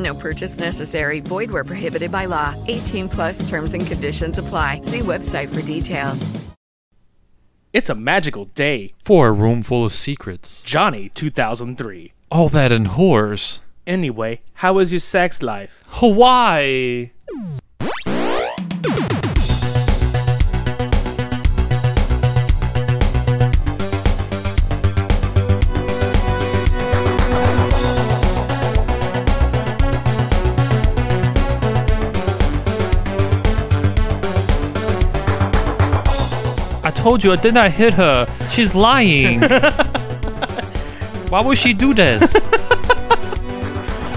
No purchase necessary. Void where prohibited by law. 18 plus terms and conditions apply. See website for details. It's a magical day. For a room full of secrets. Johnny 2003. All that and whores. Anyway, how was your sex life? Hawaii. Told you I did not hit her. She's lying. Why would she do this?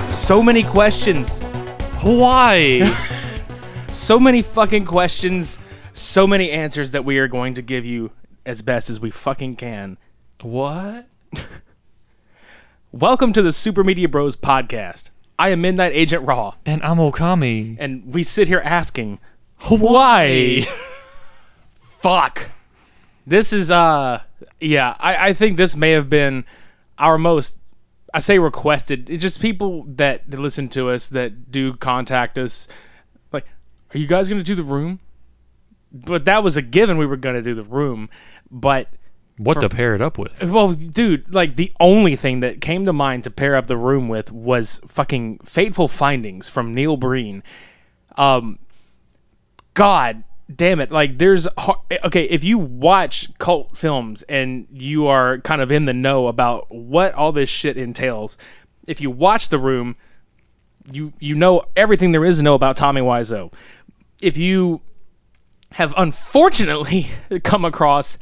So many questions. Why? So many fucking questions. So many answers that we are going to give you as best as we fucking can. what? Welcome to the Super Media Bros podcast. I am Midnight Agent Raw, And I'm Okami. and we sit here asking, why? Fuck. This is uh yeah, I, I think this may have been our most I say requested. Just people that listen to us that do contact us like, are you guys gonna do the room? But that was a given we were gonna do the room. But What to pair it up with? well, dude, like the only thing that came to mind to pair up the room with was fucking Fateful Findings from Neil Breen. Um, God damn it! Like, there's okay, if you watch cult films and you are kind of in the know about what all this shit entails, if you watch The Room, you you know everything there is to know about Tommy Wiseau. If you have unfortunately come across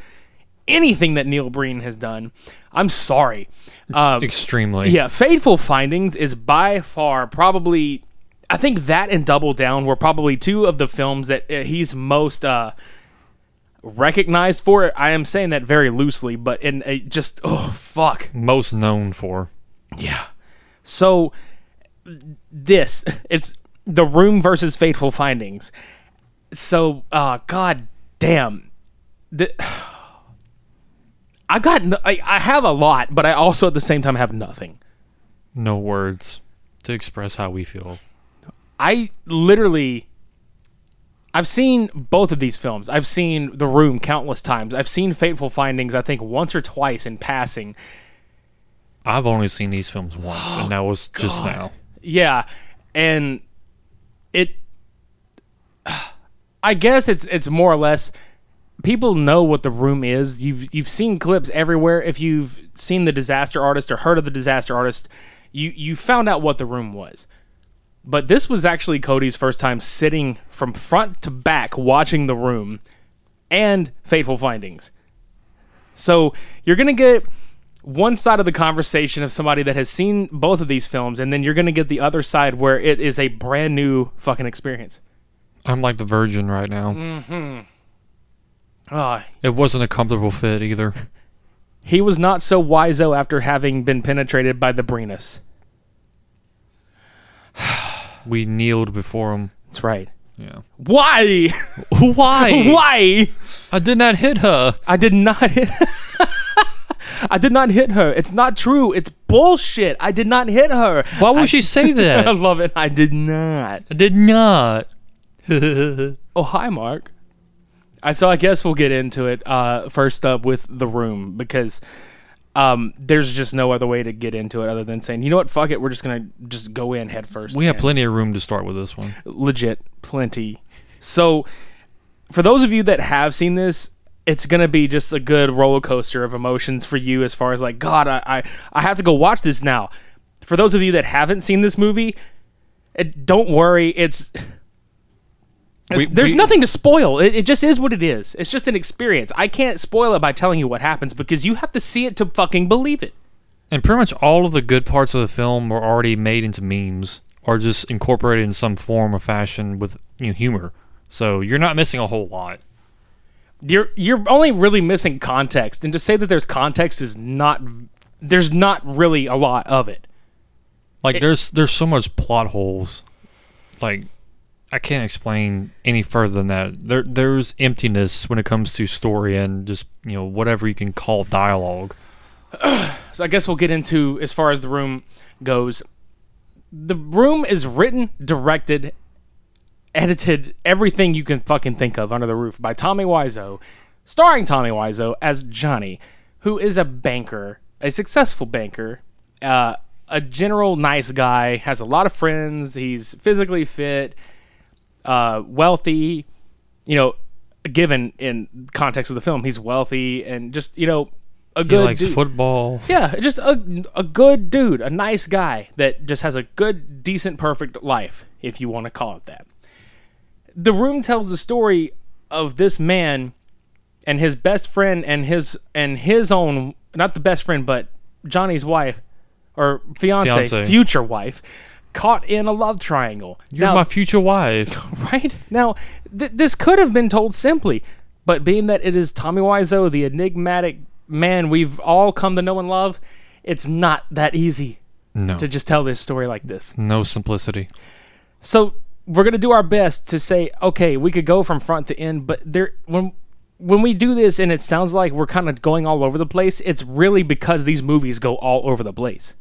anything that Neil Breen has done, I'm sorry. Um, Extremely. yeah, Fateful Findings is by far probably, I think that and Double Down were probably two of the films that uh, he's most uh, recognized for. I am saying that very loosely, but in a just oh fuck. Most known for. Yeah. So this it's the room versus fateful findings. So uh god damn. The, I got no, I, I have a lot, but I also at the same time have nothing. No words to express how we feel. I literally I've seen both of these films. I've seen The Room countless times. I've seen Fateful Findings I think once or twice in passing. I've only seen these films once, and that was just now. Yeah, and it. I guess it's it's more or less. People know what the room is. You've you've seen clips everywhere. If you've seen the Disaster Artist or heard of the Disaster Artist, you you found out what the room was. But this was actually Cody's first time sitting from front to back watching the room and Fateful Findings. So you're gonna get one side of the conversation of somebody that has seen both of these films, and then you're gonna get the other side where it is a brand new fucking experience. I'm like the virgin right now. Ah, It wasn't a comfortable fit either. he was not so wiso after having been penetrated by the Brenus. We kneeled before him. That's right. Yeah. Why? Why? Why? I did not hit her. I did not hit. I did not hit her. It's not true. It's bullshit. I did not hit her. Why would she say that? I love it. I did not. I did not. Oh, hi, Mark. I so I guess we'll get into it. Uh, first up with the room because um, there's just no other way to get into it other than saying, you know what, fuck it, we're just gonna just go in head first. We have plenty of room to start with this one. legit plenty. So, for those of you that have seen this, it's gonna be just a good roller coaster of emotions for you as far as like, God, I I, I have to go watch this now. For those of you that haven't seen this movie, it, don't worry, it's. We- there's we- nothing to spoil. It, it just is what it is. It's just an experience. I can't spoil it by telling you what happens because you have to see it to fucking believe it. And pretty much all of the good parts of the film were already made into memes or just incorporated in some form or fashion with you know, humor. So you're not missing a whole lot. you're you're only really missing context and to say that there's context is not there's not really a lot of it Like there's there's so much plot holes. Like I can't explain any further than that. There there's emptiness when it comes to story and just you know whatever you can call dialogue. so i guess we'll get into as far as the room goes the room is written directed edited everything you can fucking think of under the roof by tommy wiseau starring tommy wiseau as johnny who is a banker a successful banker uh, a general nice guy has a lot of friends he's physically fit uh, wealthy you know given in context of the film he's wealthy and just you know a He good likes dude. football. Yeah, just a, a good dude, a nice guy that just has a good, decent, perfect life, if you want to call it that. The room tells the story of this man and his best friend and his and his own not the best friend but Johnny's wife or fiance, Fiancé. future wife caught in a love triangle. You're Now- my future wife. right? Now, th- this could have been told simply, but being that it is Tommy Wiseau, the enigmatic man we've all come to know and love, it's not that easy No. to just tell this story like this. no simplicity. So we're gonna do our best to say, okay, we could go from front to end, but there when when we do this and it sounds like we're kind of going all over the place, it's really because these movies go all over the place.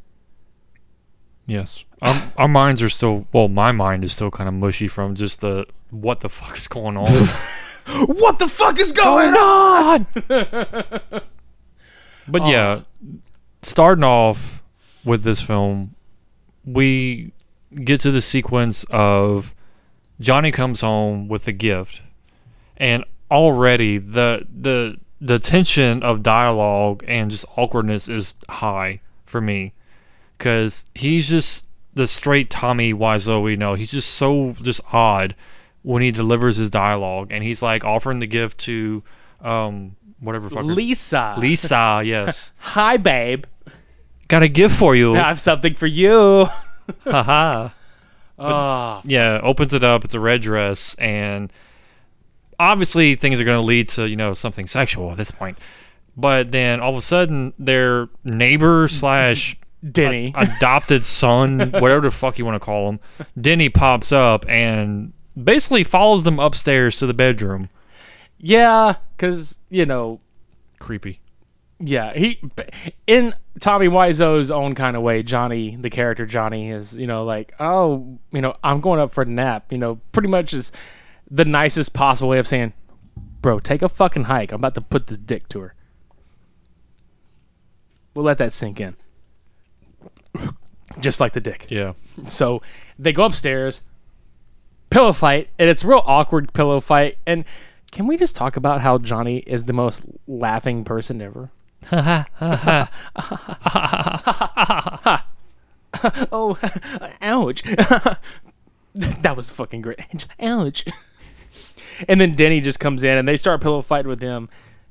Yes. Our, our minds are still well, my mind is still kind of mushy from just the what the fuck is going on. What the fuck is going on? But yeah, starting off with this film, we get to the sequence of Johnny comes home with a gift, and already the the the tension of dialogue and just awkwardness is high for me because he's just the straight Tommy Wiseau we know. He's just so just odd when he delivers his dialogue, and he's like offering the gift to um whatever fucker. Lisa. Lisa, yes. Hi, babe. Got a gift for you. I have something for you. Haha. Oh, yeah, opens it up. It's a red dress, and obviously things are going to lead to you know something sexual at this point. But then all of a sudden, their neighbor slash Denny. adopted son, whatever the fuck you want to call him, Denny pops up and basically follows them upstairs to the bedroom. yeah, because, you know, Creepy. yeah, he, in Tommy Wiseau's own kind of way, Johnny, the character Johnny, is, you know, like, oh, you know, I'm going up for a nap, you know, pretty much is the nicest possible way of saying, bro, take a fucking hike. I'm about to put this dick to her. We'll let that sink in. Just like the dick. Yeah. So they go upstairs, pillow fight, and it's a real awkward pillow fight. And can we just talk about how Johnny is the most laughing person ever? oh, ouch. that was fucking great. Ouch. and then Denny just comes in and they start pillow fighting with him.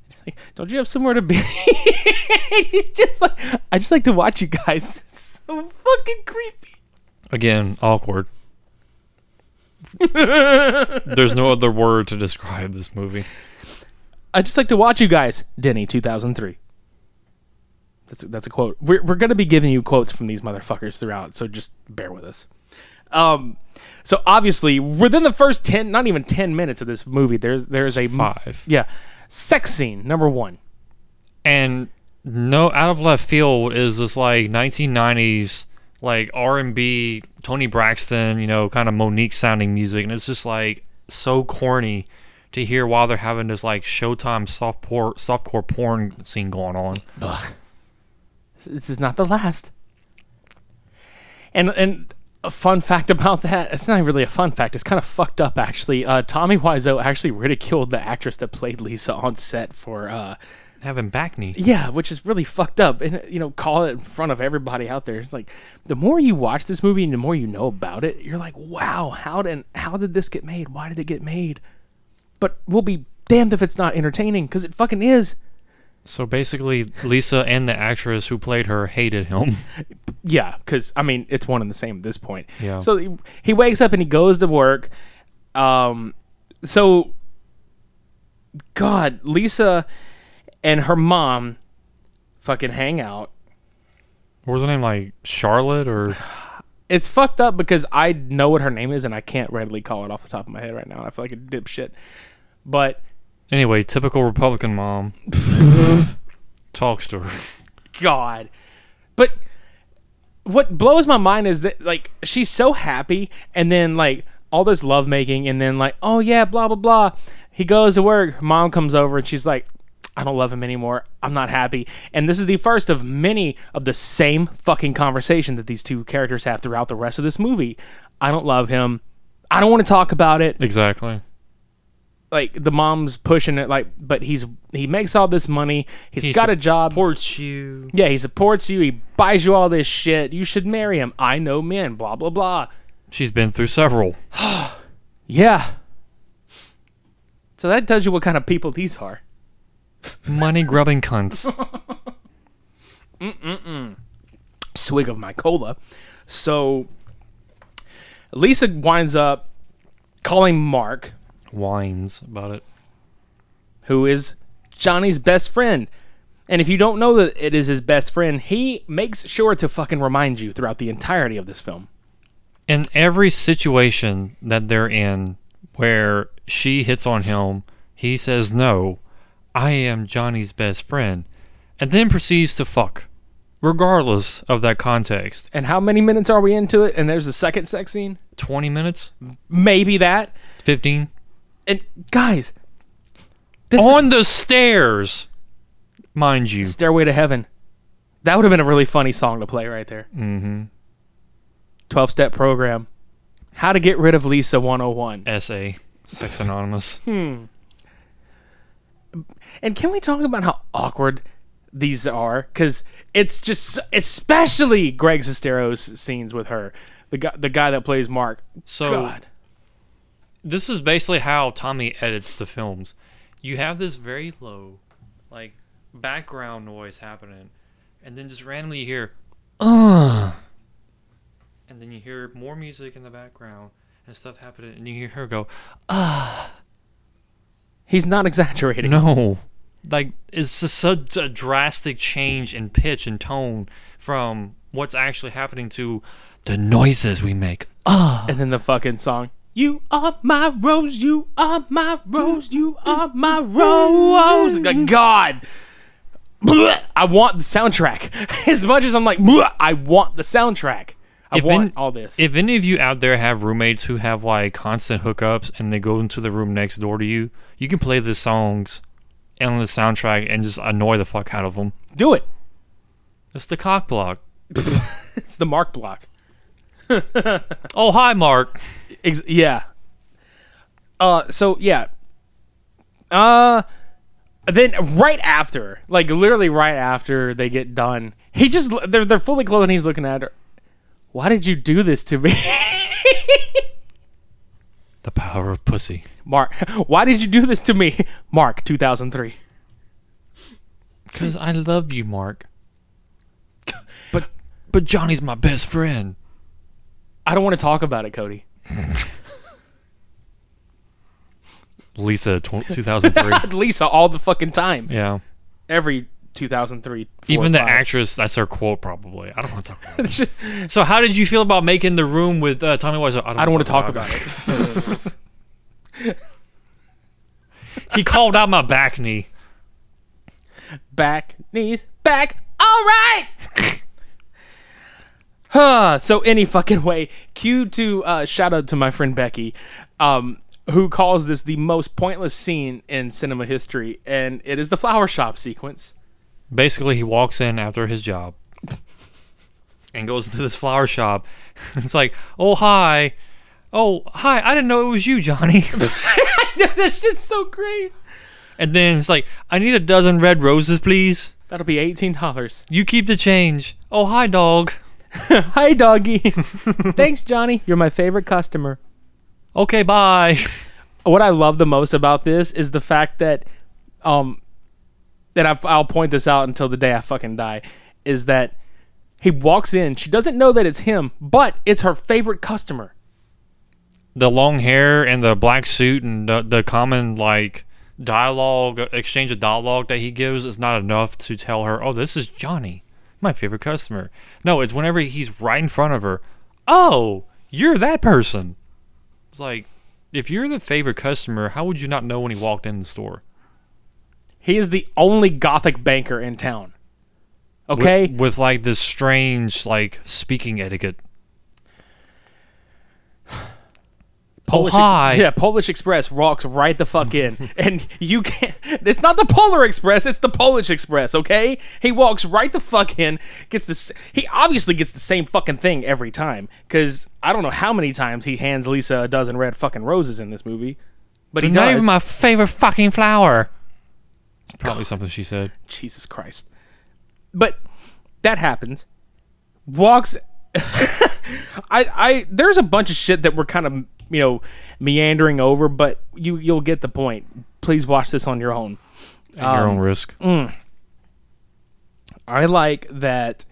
It's like, don't you have somewhere to be? He's just like, I just like to watch you guys. So fucking creepy. Again, awkward. There's no other word to describe this movie. I just like to watch you guys. Denny, 2003. That's a, that's a quote. We're, we're going to be giving you quotes from these motherfuckers throughout, so just bear with us. Um, so obviously, within the first 10, not even 10 minutes of this movie, there's there's a Five. Yeah. Sex scene, number one. and no out of left field is this like 1990s like r&b toni braxton you know kind of monique sounding music and it's just like so corny to hear while they're having this like showtime soft por- softcore porn scene going on This is not the last. And and a fun fact about that. It's not really a fun fact. It's kind of fucked up, actually. Uh, Tommy Wiseau actually ridiculed the actress that played Lisa on set for, uh, Having back knee. yeah, which is really fucked up. And, you know, call it in front of everybody out there. It's like, the more you watch this movie and the more you know about it, you're like, wow, how did, how did this get made? Why did it get made? But we'll be damned if it's not entertaining, because it fucking is. So basically, Lisa and the actress who played her hated him. Yeah, because I mean it's one and the same at this point. Yeah. So he, he wakes up and he goes to work. Um, so God, Lisa and her mom fucking hang out. What was her name? Like Charlotte or It's fucked up because I know what her name is and I can't readily call it off the top of my head right now. And I feel like a dipshit. But anyway, typical Republican mom. Talks to her. God. But what blows my mind is that like she's so happy and then like all this lovemaking and then like, oh yeah, blah blah blah. He goes to work, her mom comes over and she's like, I don't love him anymore. I'm not happy. And this is the first of many of the same fucking conversation that these two characters have throughout the rest of this movie. I don't love him. I don't want to talk about it Exactly. like the mom's pushing it like but he's he makes all this money he's He got a job He Supports you. yeah he supports you he buys you all this shit you should marry him i know men blah blah blah She's been through several. yeah so that tells you what kind of people these are Money grubbing cunts. swig of my cola so lisa winds up calling mark Whines about it. who is Johnny's best friend. And if you don't know that it is his best friend, he makes sure to fucking remind you throughout the entirety of this film. in every situation that they're in where she hits on him, he says no. I am Johnny's best friend, and then proceeds to fuck, regardless of that context. And how many minutes are we into it? And there's the second sex scene? 20 minutes? Maybe that. 15? And guys, On the stairs, mind you. Stairway to Heaven. That would have been a really funny song to play right there. Mm-hmm. 12 step program. How to get rid of Lisa 101. SA, Sex Anonymous. And can we talk about how awkward these are? Because it's just, especially Greg Sestero's scenes with her, the guy, the guy that plays Mark. So, God, this is basically how Tommy edits the films. You have this very low, like, background noise happening, and then just randomly you hear, uh, and then you hear more music in the background and stuff happening, and you hear her go, he's not exaggerating. no. Like, it's just such a drastic change in pitch and tone from what's actually happening to the noises we make. And then the fucking song. You are my rose, you are my rose, you are my rose. God. I want the soundtrack. As much as I'm like, I want the soundtrack. I If want any- all this. If any of you out there have roommates who have like constant hookups and they go into the room next door to you, you can play the songs and the soundtrack and just annoy the fuck out of them. Do it. It's the cock block. It's the Mark block. Oh, hi, Mark. Ex- yeah. Uh, so yeah. Uh, then right after, like literally right after they get done, he just they're they're fully clothed and he's looking at her. Why did you do this to me, The power of pussy. Mark? Why did you do this to me, Mark? Two thousand three. Because I love you, Mark. But but Johnny's my best friend. I don't want to talk about it, Cody. Lisa, tw- 2003. Lisa all the fucking time. yeah. Every 2003. four, Even the five. actress, that's her quote probably. I don't want to talk about it. so, how did you feel about making the room with uh, Tommy Wiseau? I don't want to talk about it. He called out my back knee. back, knees, back. All right. huh. So any fucking way. Cue to uh, shout out to my friend Becky, um, who calls this the most pointless scene in cinema history, and it is the flower shop sequence. Basically, he walks in after his job. and goes to this flower shop. it's like, oh hi, oh hi, I didn't know it was you, Johnny. that shit's so great. and then it's like, I need a dozen red roses, please. That'll be eighteen dollars. You keep the change. Oh hi, dog. Hi, doggy. Thanks, Johnny. You're my favorite customer. Okay, bye. What I love the most about this is the fact that, um, that I've, I'll point this out until the day I fucking die, is that he walks in. She doesn't know that it's him, but it's her favorite customer. the long hair and the black suit and the, the common like dialogue exchange of dialogue that he gives is not enough to tell her oh this is johnny my favorite customer no it's whenever he's right in front of her oh you're that person it's like if you're the favorite customer how would you not know when he walked in the store He is the only gothic banker in town. Okay? with, with like this strange like speaking etiquette Polish oh, hi. yeah, Polish Express walks right the fuck in, and you can't. It's not the Polar Express; it's the Polish Express. Okay, he walks right the fuck in, gets this. He obviously gets the same fucking thing every time, because I don't know how many times he hands Lisa a dozen red fucking roses in this movie, but he They're not does. even my favorite fucking flower probably something she said Jesus Christ. But that happens. Walks I I there's a bunch of shit that we're kind of, you know, meandering over, but you you'll get the point. Please watch this on your own. at your own risk Mm. I like that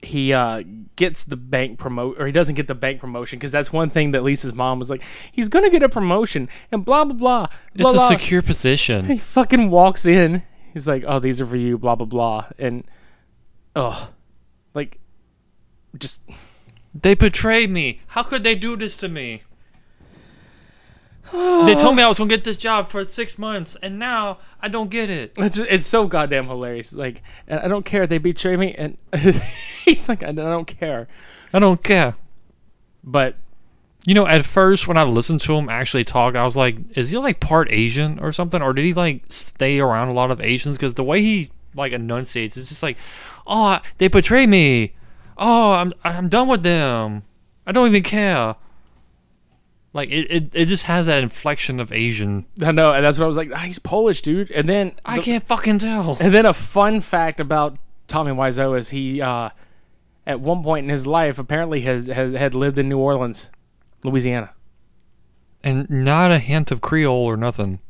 he uh, gets the bank promote or he doesn't get the bank promotion because that's one thing that Lisa's mom was like, he's gonna get a promotion and blah blah blah. blah it's a blah. secure position He fucking walks in. He's like, "Oh, these are for you." Blah blah blah, and oh, like, just They betrayed me. How could they do this to me? They told me I was gonna get this job for six months, and now I don't get it. it's, just- it's so goddamn hilarious. Like, and I don't care. They betray me, and he's like, I don't care. I don't care. But You know, at first when I listened to him actually talk, I was like, is he like part Asian or something, or did he like stay around a lot of Asians? Because the way he like enunciates is just like, oh, they betray me. Oh, I'm I'm done with them. I don't even care. Like it, it, it just has that inflection of Asian. I know, and that's what I was like. Ah, he's Polish, dude. And then I the- can't fucking tell. And then a fun fact about Tommy Wiseau is he, uh, at one point in his life, apparently has, has had lived in New Orleans, Louisiana. And not a hint of Creole or nothing.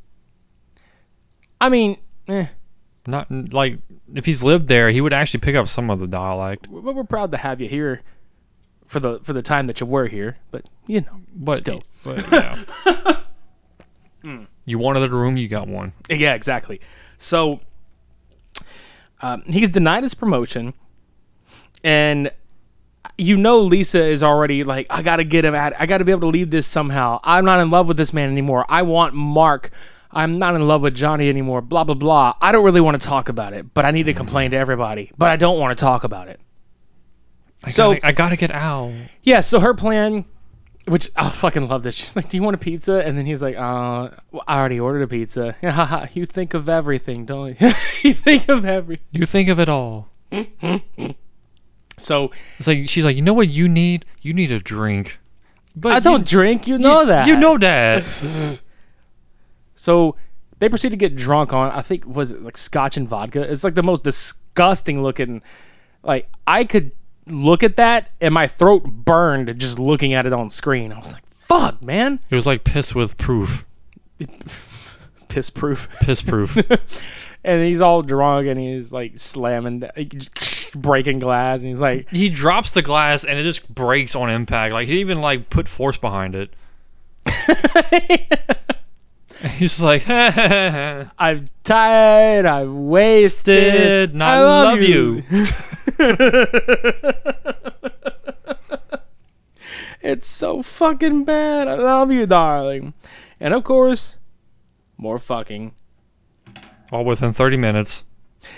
I mean, eh, Not like if he's lived there, he would actually pick up some of the dialect. but we're proud to have you here for the for the time that you were here. But you know, But still, but, yeah. You wanted a room, you got one. yeah, exactly. So um, he's denied his promotion, and you know Lisa is already like, I gotta get him out. I gotta be able to leave this somehow. I'm not in love with this man anymore. I want Mark. I'm not in love with Johnny anymore. Blah blah blah. I don't really want to talk about it, but I need to complain to everybody. But I don't want to talk about it. I So- gotta, I gotta get out. Yeah, so her plan, which I fucking love this. She's like, "Do you want a pizza?" And then he's like, "Uh, well, I already ordered a pizza." You think of everything, don't you? you think of everything. You think of it all. So It's like she's like, you know what you need? You need a drink. But I don't you, drink. You know that. You know that. So they proceed to get drunk on. I think was it like scotch and vodka. It's like the most disgusting looking. Like I could look at that and my throat burned just looking at it on screen. I was like, "Fuck, man, it was like piss with proof. piss proof." Piss proof. and he's all drunk and he's like slamming, breaking glass, and he's like, he drops the glass and it just breaks on impact. Like he even like put force behind it. He's just like, "I'm tired. I'm wasted. Did I love you. It's so fucking bad. I love you, darling. And of course, more fucking. All within 30 minutes.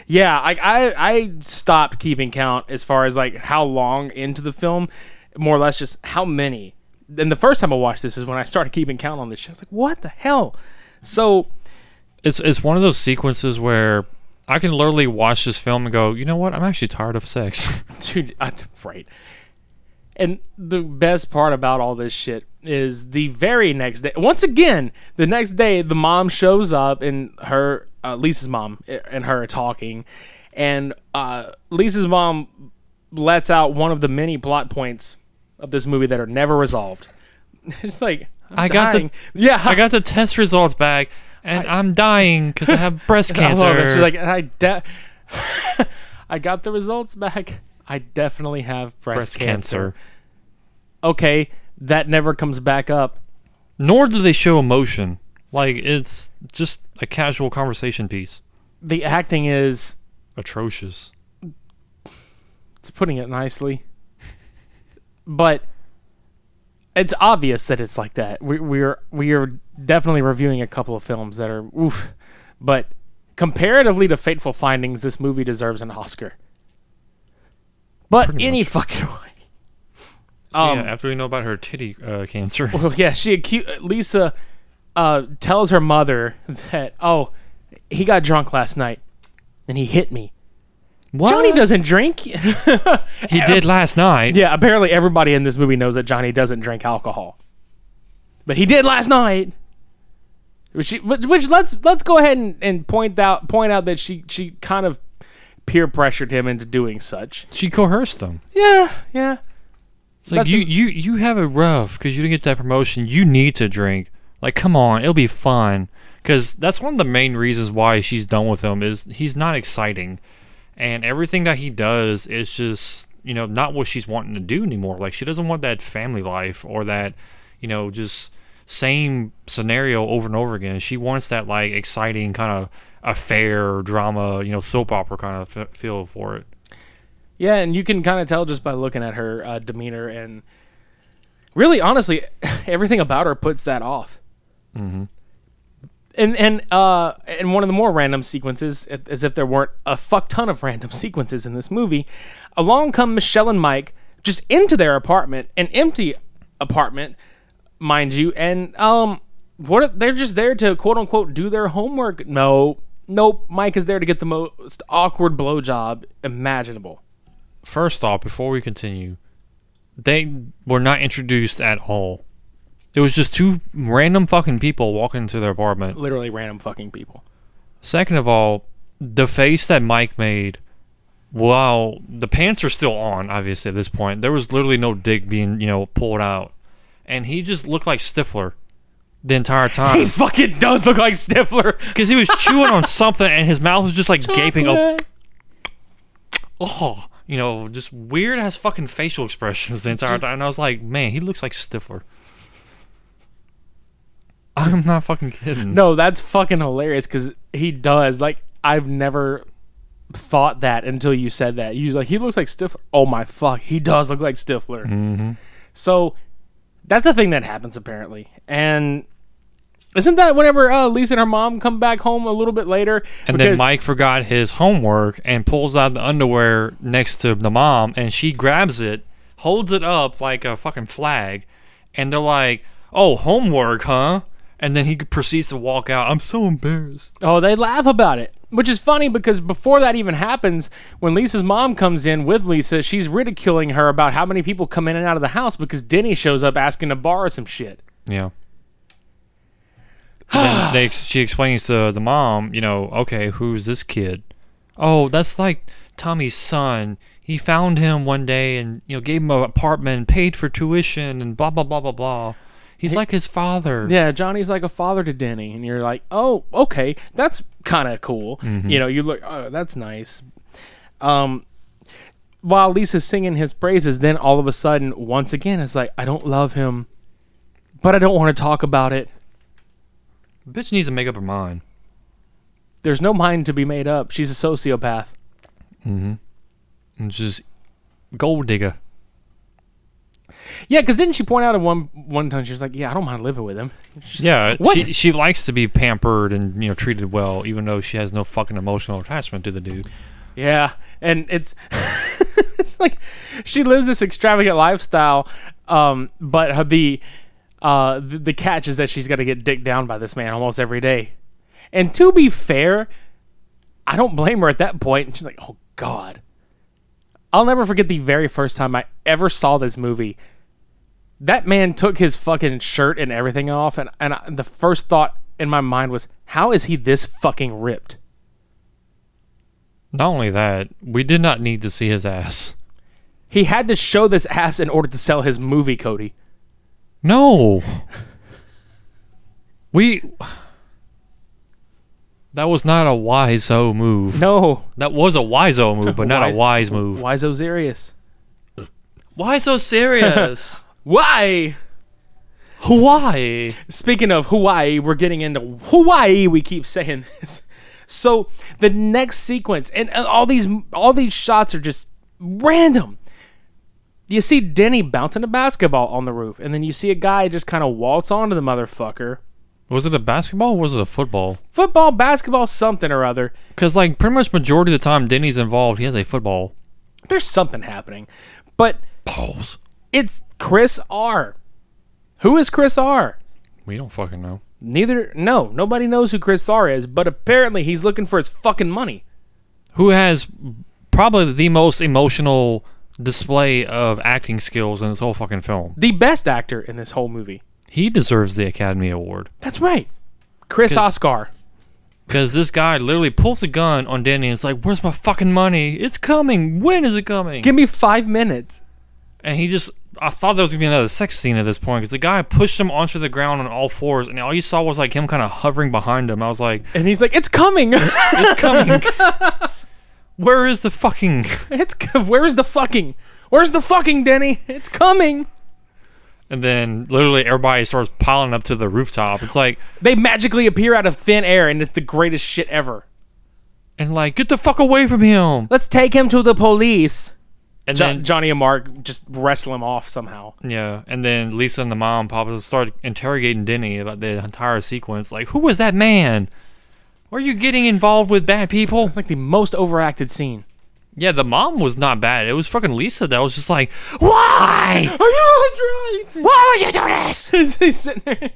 Yeah, I, I I stopped keeping count as far as like how long into the film, more or less just how many. And the first time I watched this is when I started keeping count on this shit. I was like, what the hell? So It's it's one of those sequences where I can literally watch this film and go, you know what? I'm actually tired of sex. dude I'm right and the best part about all this shit is the very next day once again the next day the mom shows up and her uh, lisa's mom eh, and her are talking and uh, lisa's mom lets out one of the many plot points of this movie that are never resolved it's like I'm I got the- yeah I got the test results back, and I, am dying because I have breast I cancer. She's like, I de- I got the results back. I definitely have breast, breast cancer. cancer. Okay, that never comes back up. Nor do they show emotion. Like it's just a casual conversation piece. The acting is, Atrocious. it's putting it nicely, but it's obvious that it's like that. We, we're we are definitely reviewing a couple of films that are oof, but comparatively to Fateful Findings, this movie deserves an Oscar. But Pretty any much. fucking way. So Um, yeah, after we know about her titty uh, cancer, Well, yeah, she acu- Lisa uh, tells her mother that oh, he got drunk last night and he hit me. Johnny doesn't drink. he did last night. yeah, apparently everybody in this movie knows that Johnny doesn't drink alcohol, but he did last night. Which, which, which let's let's go ahead and, and point out point out that she she kind of peer pressured him into doing such. She coerced him. Yeah, yeah. It's like you, you you have it rough because you didn't get that promotion. You need to drink. Like, come on, it'll be fun. Because that's one of the main reasons why she's done with him is he's not exciting, and everything that he does is just you know not what she's wanting to do anymore. Like she doesn't want that family life or that you know just same scenario over and over again. She wants that like exciting kind of affair drama, you know, soap opera kind of f- feel for it. Yeah, and you can kind of tell just by looking at her uh, demeanor and really, honestly, everything about her puts that off. Mm-hmm. And and uh, and one of the more random sequences, as if there weren't a fuck ton of random sequences in this movie, along come Michelle and Mike just into their apartment, an empty apartment, mind you, and um, what they're just there to quote unquote do their homework. No, nope. Mike is there to get the most awkward blowjob imaginable. First off, before we continue, they were not introduced at all. It was just two random fucking people walking into their apartment. literally random fucking people. Second of all, the face that Mike made, while the pants are still on, obviously at this point, there was literally no dick being, you know, pulled out, and he just looked like Stifler the entire time. He fucking does look like Stifler. because he was chewing on something and his mouth was just like gaping open. oh, you know, just weird ass fucking facial expressions the entire time. And I was like, man, he looks like Stifler. I'm not fucking kidding. No, that's fucking hilarious because he does. Like, I've never thought that until you said that. You was like, he looks like Stifler. Oh my fuck, he does look like Stifler. Mm-hmm. So that's a thing that happens apparently. And isn't that whenever uh, Lisa and her mom come back home a little bit later? And then Mike forgot his homework and pulls out the underwear next to the mom, and she grabs it, holds it up like a fucking flag, and they're like, "Oh, homework, huh?" And then he proceeds to walk out. I'm so embarrassed. Oh, they laugh about it, which is funny because before that even happens, when Lisa's mom comes in with Lisa, she's ridiculing her about how many people come in and out of the house because Denny shows up asking to borrow some shit. Yeah. they, she explains to the mom, you know, okay, who's this kid? Oh, that's like Tommy's son. He found him one day and you know gave him an apartment, paid for tuition, and blah blah blah blah blah. He's like his father. Yeah, Johnny's like a father to Denny, and you're like, oh, okay, that's kind of cool. You know, you look, oh, that's nice. Um, while Lisa's singing his praises, then all of a sudden, once again, it's like, I don't love him, but I don't want to talk about it. Bitch needs to make up her mind. There's no mind to be made up. She's a sociopath. Mm-hmm. And just gold digger. Yeah, because didn't she point out at one one time she was like, "Yeah, I don't mind living with him." She's- Yeah, What? she she likes to be pampered and you know treated well, even though she has no fucking emotional attachment to the dude. Yeah, and it's it's like she lives this extravagant lifestyle, um, but her, the uh the, the catch is that she's got to get dicked down by this man almost every day. And to be fair, I don't blame her at that point. And she's like, "Oh God." I'll never forget the very first time I ever saw this movie. That man took his fucking shirt and everything off, and and I, the first thought in my mind was, "How is he this fucking ripped?" Not only that, we did not need to see his ass. He had to show this ass in order to sell his movie, Cody. No. We. That was not a wise-o move. No, That was a wise-o move, but not a Wise- move. why so serious? Why so serious? Why? Hawaii. Speaking of Hawaii, we're getting into Hawaii. We keep saying this. So the next sequence, and, and all these all these shots are just random. You see Denny bouncing a basketball on the roof, and then you see a guy just kind of waltz onto the motherfucker. Was it a basketball or was it a football? Football, basketball, something or other. Because, like, pretty much majority of the time Denny's involved, he has a football. There's something happening, but Balls. it's Chris R. Who is Chris R? We don't fucking know. Neither, no, nobody knows who Chris R is, but apparently he's looking for his fucking money. Who has probably the most emotional display of acting skills in this whole fucking film? The best actor in this whole movie. He deserves the Academy Award. That's right. Chris 'Cause- Oscar. Because this guy literally pulls a gun on Denny and it's like, Where's my fucking money? It's coming. When is it coming? Give me five minutes. And he just, I thought there was going to be another sex scene at this point because the guy pushed him onto the ground on all fours and all you saw was like him kind of hovering behind him. I was like, And he's like, it's coming. It's coming. Where is the fucking. it's co- Where's the fucking? Where's the fucking, Denny? It's coming. And then literally everybody starts piling up to the rooftop. It's like, They magically appear out of thin air, and it's the greatest shit ever. and like, get the fuck away from him. Let's take him to the police. And Jo- then, Johnny and Mark just wrestle him off somehow. yeah. And then Lisa and the mom probably start interrogating Denny about the entire sequence. Like, who was that man? Are you getting involved with bad people? It's like the most overacted scene. Yeah, the mom was not bad. It was fucking Lisa that was just like, why? Are you all right? Why would you do this? He's sitting there.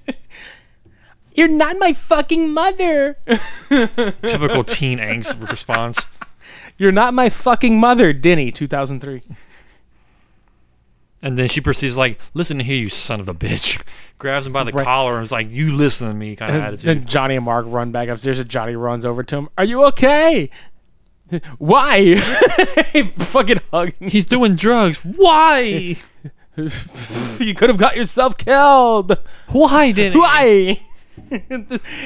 You're not my fucking mother. Typical teen angst response. You're not my fucking mother, Denny, 2003. And then she proceeds like, listen here, you son of a bitch. Grabs him by the collar and is like, you listen to me kind of And attitude. then Johnny and Mark run back upstairs, and Johnny runs over to him. Are you okay? Why? fucking hugging. He's doing drugs. Why? You could have got yourself killed. Why didn't Why?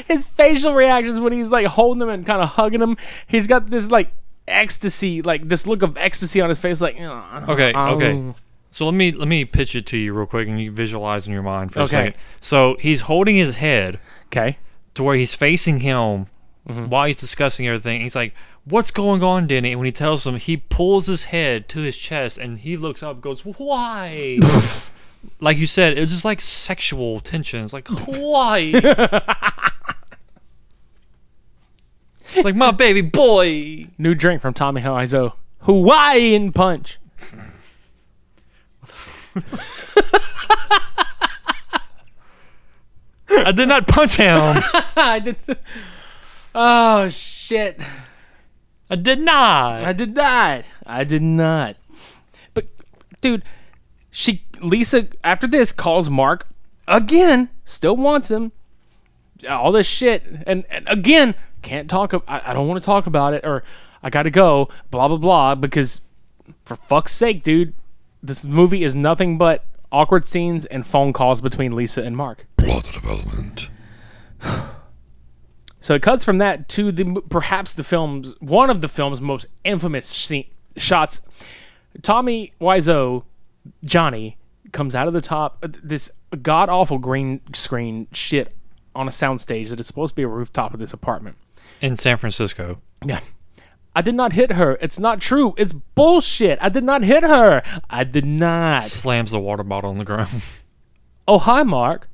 His facial reactions when he's like holding him and kind of hugging him, he's got this like ecstasy, like this look of ecstasy on his face, like. "Ugh, Okay, um, okay. So let me let me pitch it to you real quick and you visualize in your mind for a Okay. second. So he's holding his head Okay. to where he's facing him Mm-hmm. while he's discussing everything. He's like, "What's going on, Danny? And when he tells him, he pulls his head to his chest and he looks up, and goes, "Why?" like you said, it was just like sexual tension. It's like, "Why?" it's like my baby boy. New drink from Tommy Wiseau. Hawaiian punch. I did not punch him. I did. Oh shit! I did not. I did not. I did not. But, dude, she Lisa after this calls Mark again. Still wants him. All this shit, and, and again can't talk. I, I don't want to talk about it, or I got to go. Blah blah blah. Because for fuck's sake, dude, this movie is nothing but awkward scenes and phone calls between Lisa and Mark. Plot development. So it cuts from that to the perhaps the film's one of the film's most infamous scene, shots. Tommy Wiseau, Johnny, comes out of the top uh, this god awful green screen shit on a soundstage that is supposed to be a rooftop of this apartment. In San Francisco. Yeah. I did not hit her. It's not true. It's bullshit. I did not hit her. I did not. Slams the water bottle on the ground. Oh, hi, Mark.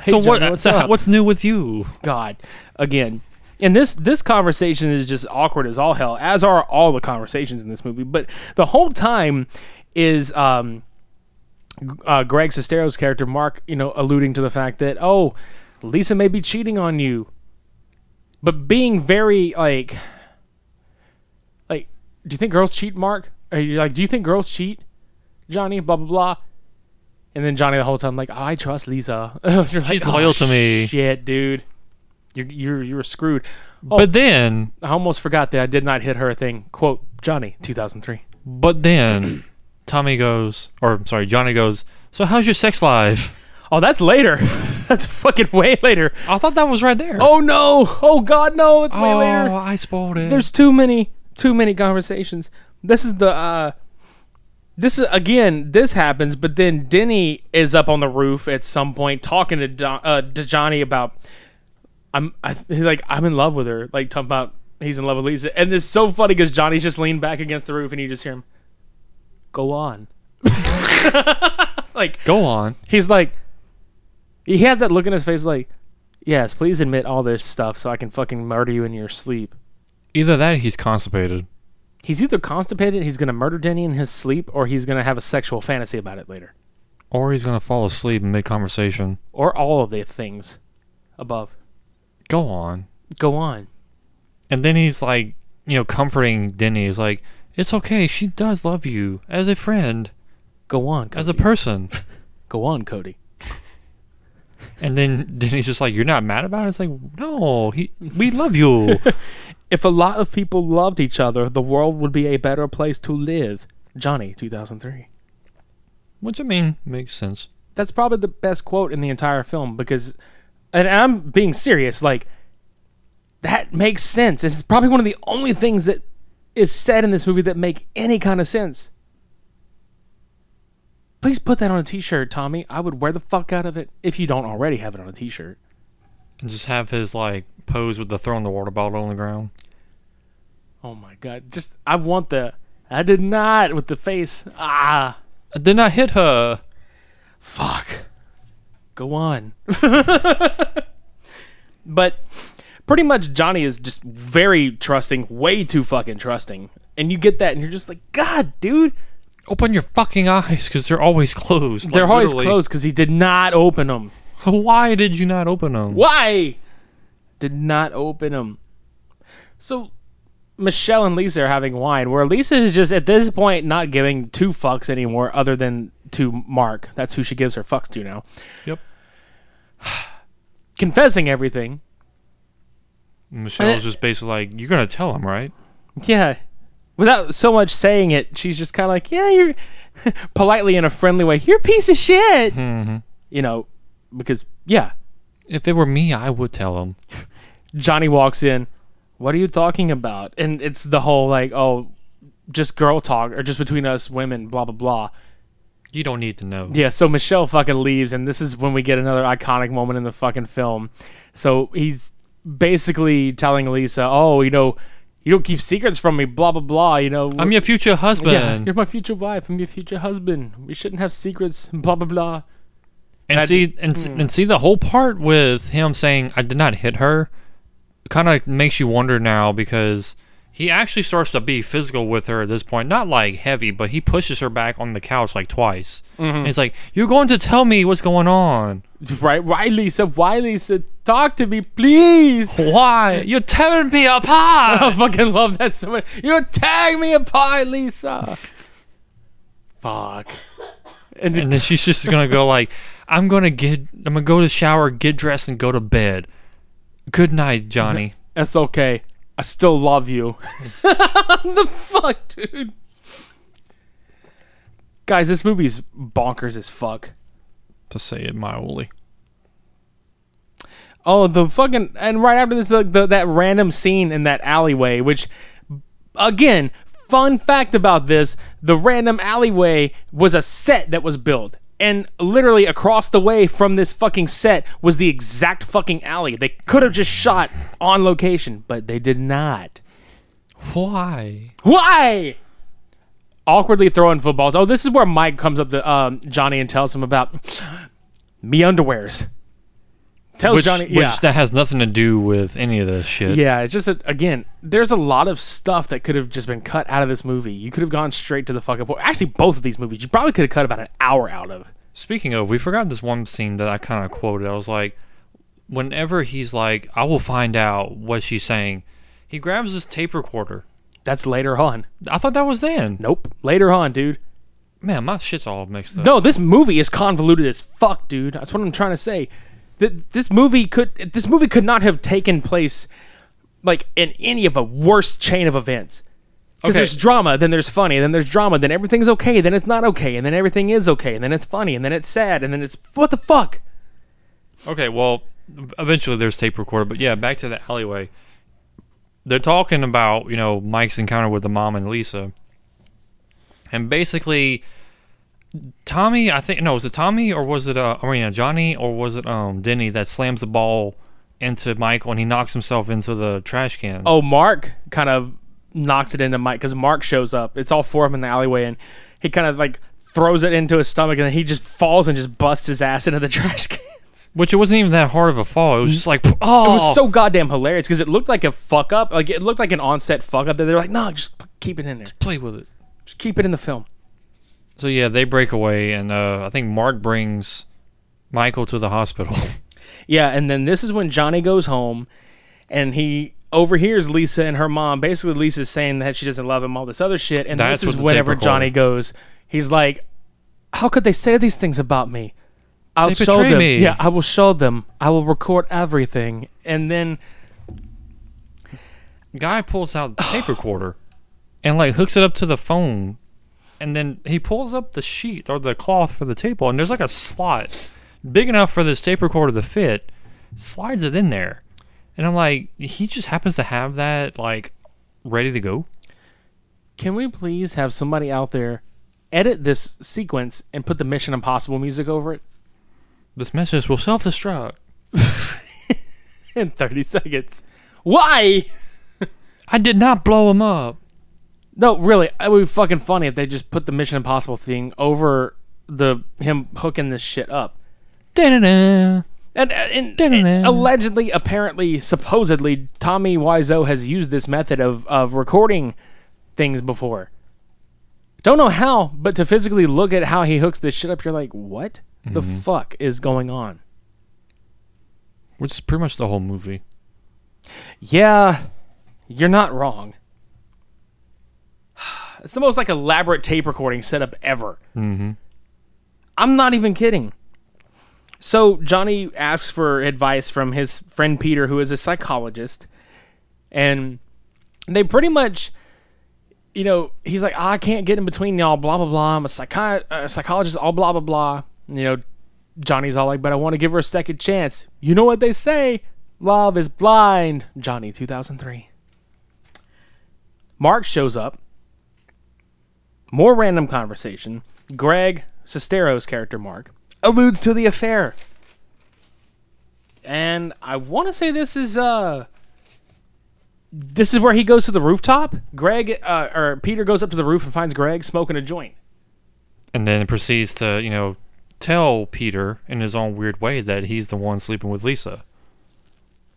Hey, so Johnny, what? what's so up? what's new with you? God, again. And this this conversation is just awkward as all hell, as are all the conversations in this movie. But the whole time is um, uh, Greg Sestero's character Mark, you know, alluding to the fact that oh, Lisa may be cheating on you. but being very like, like, do you think girls cheat, Mark? Are you like, do you think girls cheat, Johnny? Blah blah blah. And then Johnny the whole time like, oh, I trust Lisa. You're like, She's "Oh, loyal to me." Shit, dude. You're you're you're screwed. Oh, But then, I almost forgot that I did not hit her a thing. Quote Johnny, 2003. but then, Tommy goes, or I'm sorry, Johnny goes. So how's your sex life? Oh, that's later. that's fucking way later. I thought that was right there. Oh no! Oh god, no! It's way Oh, later. I spoiled it. There's too many, too many conversations. This is the. uh This is again. This happens, but then Denny is up on the roof at some point talking to Don, uh, to Johnny about. I'm. I, he's like I'm in love with her. Like talking about he's in love with Lisa, and it's so funny because Johnny's just leaned back against the roof, and you just hear him. Go on. like Go on. he's like he has that look in his face like yes please admit all this stuff so i can fucking murder you in your sleep Either that, or he's constipated. He's either constipated he's gonna murder denny in his sleep or he's gonna have a sexual fantasy about it later Or he's gonna fall asleep in mid conversation. or all of the things above Go on. go on And then he's like, you know, comforting Denny. He's like, it's okay. She does love you as a friend, go on as a person. go on cody And then Denny's just like, you're not mad about it? It's like, no, he, we love you. if a lot of people loved each other the world would be a better place to live johnny 2003 Which I mean, makes sense. that's probably the best quote in the entire film because and I'm being serious like that makes sense it's probably one of the only things that is said in this movie that make any kind of sense please put that on a t-shirt Tommy. I would wear the fuck out of it if you don't already have it on a t-shirt. And just have his like pose with the throwing the water bottle on the ground. oh my god. Just I want the I did not with the face. Ah. I did not hit her. fuck. Go on. But pretty much johnny is just very trusting way too fucking trusting. And you get that and you're just like god dude Open your fucking eyes because they're always closed. they're like, always literally. closed because he did not open them Why did you not open them? why did not open them so michelle and lisa are having wine where lisa is just at this point not giving two fucks anymore other than to mark that's who she gives her fucks to now Yep. confessing everything Michelle's just basically like, you're gonna tell him, right? Yeah. Without so much saying it, she's just kind of like, yeah, you're politely in a friendly way, you're a piece of shit. Mm-hmm. You know, because, yeah, If it were me, I would tell him. Johnny walks in, what are you talking about? And it's the whole like, oh, just girl talk or just between us women, blah, blah, blah. You don't need to know. Yeah, so Michelle fucking leaves, and this is when we get another iconic moment in the fucking film. So he's basically telling Lisa, oh, you know, you don't keep secrets from me, blah, blah, blah. You know, I'm your future husband. Yeah, you're my future wife. I'm your future husband. We shouldn't have secrets. Blah blah blah. and I see and, s- mm. and see the whole part with him saying I did not hit her kind of makes you wonder now because he actually starts to be physical with her at this point not like heavy but he pushes her back on the couch like twice Mm-hmm. and it's like you're going to tell me what's going on Right? Why, Lisa? Why, Lisa? Talk to me, please. why you're tearing me apart. I fucking love that so much. You're tearing me apart, Lisa. Fuck. And, and then she's just gonna go like i'm gonna get i'm gonna go to the shower get dressed and go to bed good night johnny That's okay. I still love you. the fuck, dude. Guys, this movie's bonkers as fuck. to say it mildly Oh, the fucking and right after this, the, the, that random scene in that alleyway, which again, fun fact about this: the random alleyway was a set that was built, and literally across the way from this fucking set was the exact fucking alley. They could have just shot on location, but they did not. why Why? Awkwardly throwing footballs. Oh, this is where Mike comes up to um, Johnny and tells him about me underwears. Tells which, Johnny, which that has nothing to do with any of this shit Yeah, it's just that, again, there's a lot of stuff that could have just been cut out of this movie. You could have gone straight to the fucking point. Actually, both of these movies, you probably could have cut about an hour out of. Speaking of, we forgot this one scene that I kind of quoted. I was like, whenever he's like, I will find out what she's saying, he grabs his tape recorder. That's later on. I thought that was then. Nope. Later on, dude. Man, my shit's all mixed up. No, this movie is convoluted as fuck, dude. That's what I'm trying to say. Th- This movie could this movie could not have taken place like in any of a worse chain of events. Because Okay. there's drama, then there's funny, then there's drama, then everything's okay, then it's not okay, and then everything is okay, and then it's funny, and then it's sad, and then it's what the fuck? Okay, well, eventually there's tape recorder, but yeah, back to the alleyway. They're talking about you know Mike's encounter with the mom and Lisa, and basically, Tommy. I think no, was it Tommy or was it uh, I mean uh, Johnny or was it um Denny that slams the ball into Michael and he knocks himself into the trash can. Oh, Mark kind of knocks it into Mike because Mark shows up. It's all four of them in the alleyway, and he kind of like throws it into his stomach, and then he just falls and just busts his ass into the trash can. which it wasn't even that hard of a fall. It was just like oh, It was so goddamn hilarious because it looked like a fuck up. Like it looked like an onset fuck up. That they're like, no, just keep it in there. Just play with it. Just keep it in the film. So yeah, they break away, and uh, I think Mark brings Michael to the hospital. Yeah, and then this is when Johnny goes home, and he overhears Lisa and her mom. Basically, Lisa's saying that she doesn't love him, all this other shit. And That's this is whenever Johnny goes, he's like, "How could they say these things about me? I'll They show them. me." Yeah, I will show them. I will record everything." And then Guy pulls out the tape recorder and like hooks it up to the phone, and then he pulls up the sheet or the cloth for the table, and there's like a slot big enough for this tape recorder to fit. Slides it in there, and I'm like, he just happens to have that like ready to go. Can we please have somebody out there edit this sequence and put the Mission Impossible music over it This message will self destruct. in 30 seconds? Why? I did not blow him up. No, really, it would be fucking funny if they just put the Mission Impossible thing over the him hooking this shit up. Da-da-da. And, uh, and, Dun-dun-dun. and allegedly, apparently, supposedly, Tommy Wiseau has used this method of, of recording things before. Don't know how, but to physically look at how he hooks this shit up, you're like, what the mm-hmm. fuck is going on? Which is pretty much the whole movie. Yeah, you're not wrong. It's the most like elaborate tape recording setup ever. Mm-hmm. I'm not even kidding. So Johnny asks for advice from his friend Peter, who is a psychologist, and they pretty much, you know, he's like, "Ah, I can't get in between y'all, blah blah blah. I'm a psychi- uh, psychologist, all blah blah blah. You know, Johnny's all like, but I want to give her a second chance. You know what they say? Love is blind. Johnny, 2003. Mark shows up. More random conversation. Greg, Sestero's character, Mark, alludes to the affair. And I want to say this is, uh, this is where he goes to the rooftop. Greg, uh, or Peter goes up to the roof and finds Greg smoking a joint. and then proceeds to you know tell Peter in his own weird way that he's the one sleeping with Lisa.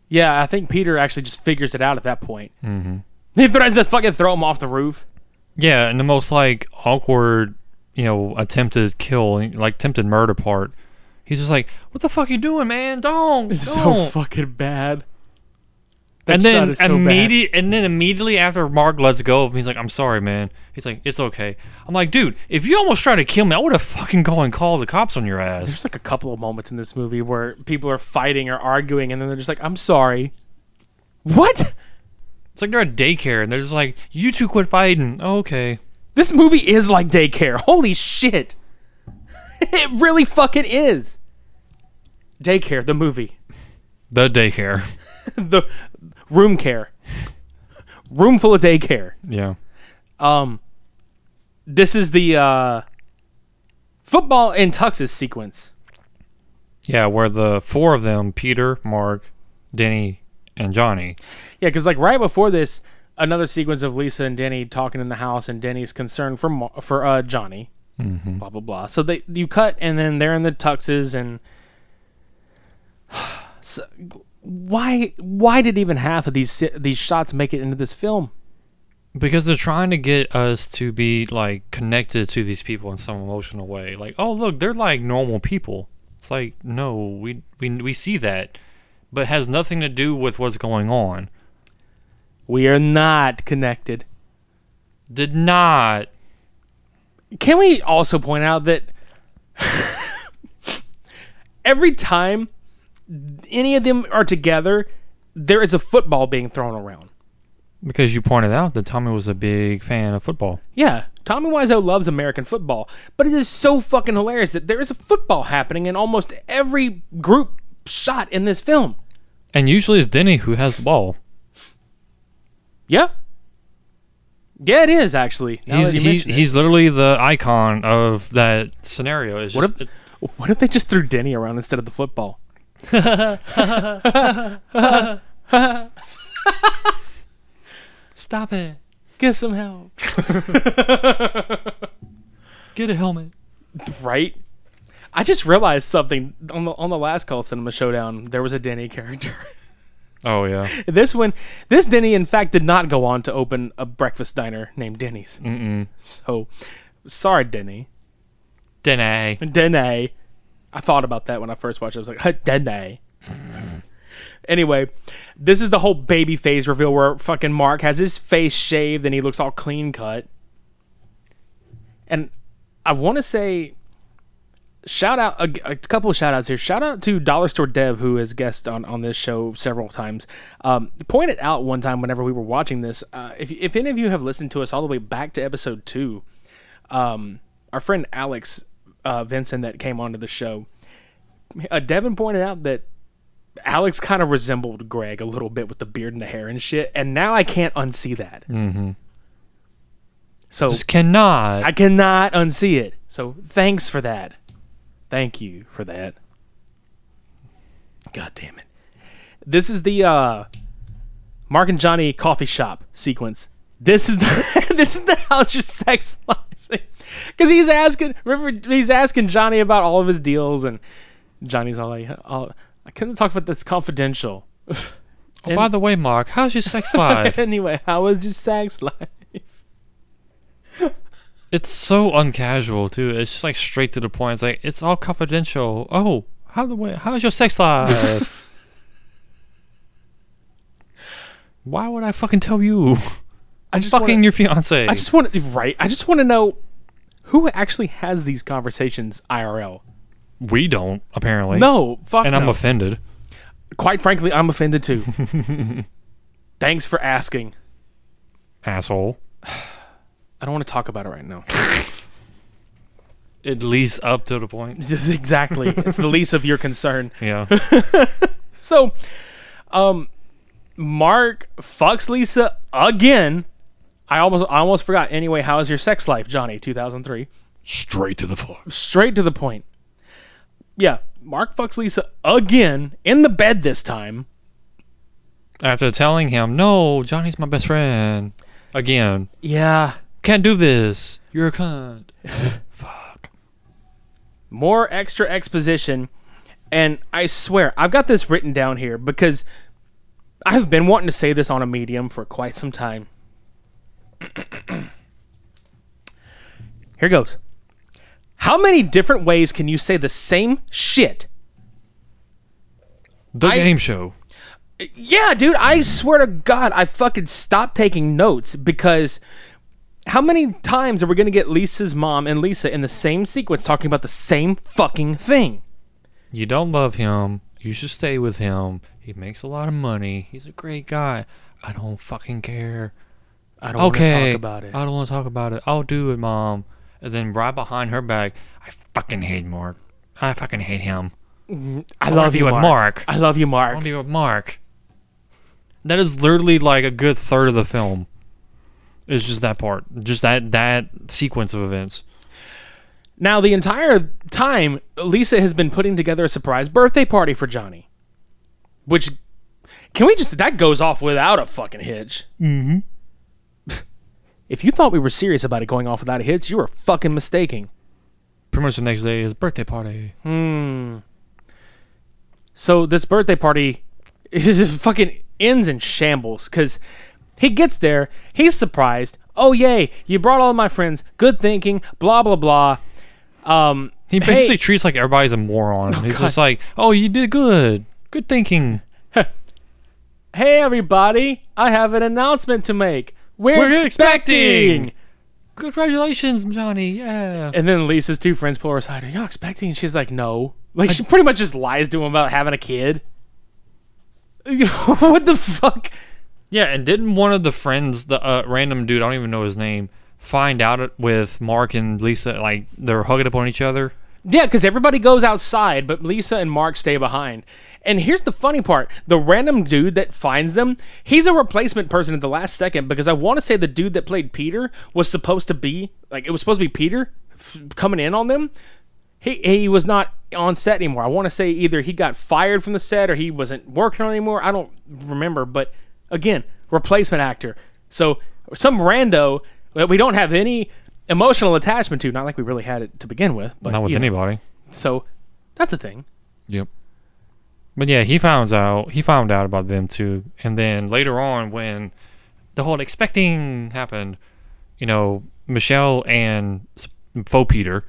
Yeah, I think Peter actually just figures it out at that point. Mm-hmm. He threatens to fucking throw him off the roof. Yeah, and the most like awkward, you know, attempted kill, like attempted murder part. He's just like, "What the fuck you doing, man? Don't, It's so don't." fucking bad. That and then so bad. immediate, and then immediately after Mark lets go of him, he's like, "I'm sorry, man." He's like, "It's okay." I'm like, "Dude, if you almost tried to kill me, I would have fucking gone and called the cops on your ass." There's like a couple of moments in this movie where people are fighting or arguing, and then they're just like, "I'm sorry." What? It's like they're at daycare and they're just like, "You two quit fighting." Oh, okay. This movie is like daycare. Holy shit! it really fucking is. Daycare, the movie, The daycare. the room care, room full of daycare. Yeah. Um, this is the uh, football in tuxes sequence. Yeah, where the four of them, Peter, Mark, Denny, and Johnny. Yeah, because like right before this, another sequence of Lisa and Denny talking in the house, and Denny's concerned for for uh, Johnny. Blah blah blah. So they you cut, and then they're in the tuxes, and so, why why did even half of these these shots make it into this film? Because they're trying to get us to be like connected to these people in some emotional way. Like, oh look, they're like normal people. It's like, no, we we we see that. But has nothing to do with what's going on. We are not connected. Did not. Can we also point out that every time any of them are together, there is a football being thrown around. Because you pointed out that Tommy was a big fan of football. Yeah, Tommy Wiseau loves American football, but it is so fucking hilarious that there is a football happening in almost every group shot in this film. And usually it's Denny who has the ball. Yeah. Yeah, it is actually. He's he's, he's literally the icon of that scenario. It's What just, if what if they just threw Denny around instead of the football? Stop it. Get some help. Get a helmet. Right? I just realized something on the on the last call cinema showdown. There was a Denny character. Oh yeah. this one, this Denny, in fact, did not go on to open a breakfast diner named Denny's. Mm-mm. So, sorry, Denny. Denny. Denny. I thought about that when I first watched it. I was like, Denny. anyway, this is the whole baby phase reveal where fucking Mark has his face shaved and he looks all clean cut. And I want to say, shout out a, a couple of shout outs here. Shout out to Dollar Store Dev, who has guest on, on this show several times. Um, pointed out one time whenever we were watching this, uh, if, if any of you have listened to us all the way back to episode two, um, our friend Alex uh, Vincent that came onto the show, uh, Devin pointed out that Alex kind of resembled Greg a little bit with the beard and the hair and shit, and now I can't unsee that. Mm-hmm. So Just cannot. I cannot unsee it. So thanks for that. Thank you for that. God damn it. This is the uh Mark and Johnny coffee shop sequence. This is the this is the how's your sex life because he's asking remember he's asking Johnny about all of his deals and Johnny's all like oh, I couldn't talk about this confidential. oh, by the way, Mark, how's your sex life? anyway, how was your sex life? It's so uncasual too. It's just like straight to the point. It's like it's all confidential. Oh, how the way? How's your sex life? Why would I fucking tell you? I I'm just fucking wanna- your fiance. I just want to right. I just want to know who actually has these conversations IRL. we don't apparently. No, fuck and I'm offended. Quite frankly, I'm offended too. Thanks for asking. Asshole. I don't want to talk about it right now. At least up to the point. Just exactly. it's the least of your concern. Yeah. So, um, Mark fucks Lisa again. I almost, I almost forgot. Anyway, how is your sex life, Johnny? 2003. Straight to the fuck. Straight to the point. Yeah, Mark fucks Lisa again in the bed this time. After telling him, no, Johnny's my best friend. Again. Yeah, Can't do this. You're a cunt. Fuck. More extra exposition. And I swear, I've got this written down here because I've been wanting to say this on a medium for quite some time. here goes. How many different ways can you say the same shit? The I- game show. Yeah, dude, I swear to God, I fucking stopped taking notes because how many times are we going to get Lisa's mom and Lisa in the same sequence talking about the same fucking thing? You don't love him. You should stay with him. He makes a lot of money. He's a great guy. I don't fucking care. I don't want to talk about it. I don't want to talk about it. I'll do it, mom. And then right behind her back, I fucking hate Mark. I fucking hate him. I wanna love you, Mark. Mark. I love you, I Mark. want to be with Mark. That is literally like a good third of the film. It's just that part, just that that sequence of events. Now, the entire time, Lisa has been putting together a surprise birthday party for Johnny. Which, can we just, that goes off without a fucking hitch. Mm hmm. if you thought we were serious about it going off without a hitch, you were fucking mistaken. Pretty much the next day is birthday party. Hmm. So, this birthday party is just fucking ends in shambles because he gets there, he's surprised. Oh, yay, you brought all my friends. Good thinking, blah, blah, blah. Um, He hey- basically treats like everybody's a moron. He's God. just like, "Oh, you did good. Good thinking." Hey, everybody, I have an announcement to make. We're, We're expecting. expecting. Congratulations, Johnny. Yeah. And then Lisa's two friends pull her aside. Are y'all expecting? And she's like, no. Like, she pretty much just lies to him about having a kid. what the fuck? Yeah, and didn't one of the friends, the uh, random dude, I don't even know his name, find out it with Mark and Lisa, like they're hugging up on each other? Yeah, because everybody goes outside, but Lisa and Mark stay behind. And here's the funny part the random dude that finds them, he's a replacement person at the last second because I want to say the dude that played Peter was supposed to be, like, it was supposed to be Peter f- coming in on them. He, he was not on set anymore. I want to say either he got fired from the set or he wasn't working on anymore. I don't remember. But again, replacement actor. So some rando that we don't have any emotional attachment to, not like we really had it to begin with. But Not with you know. anybody. So that's a thing. Yep. But yeah, he found out. He found out about them too, and then later on, when the whole expecting happened, you know, Michelle and faux Peter,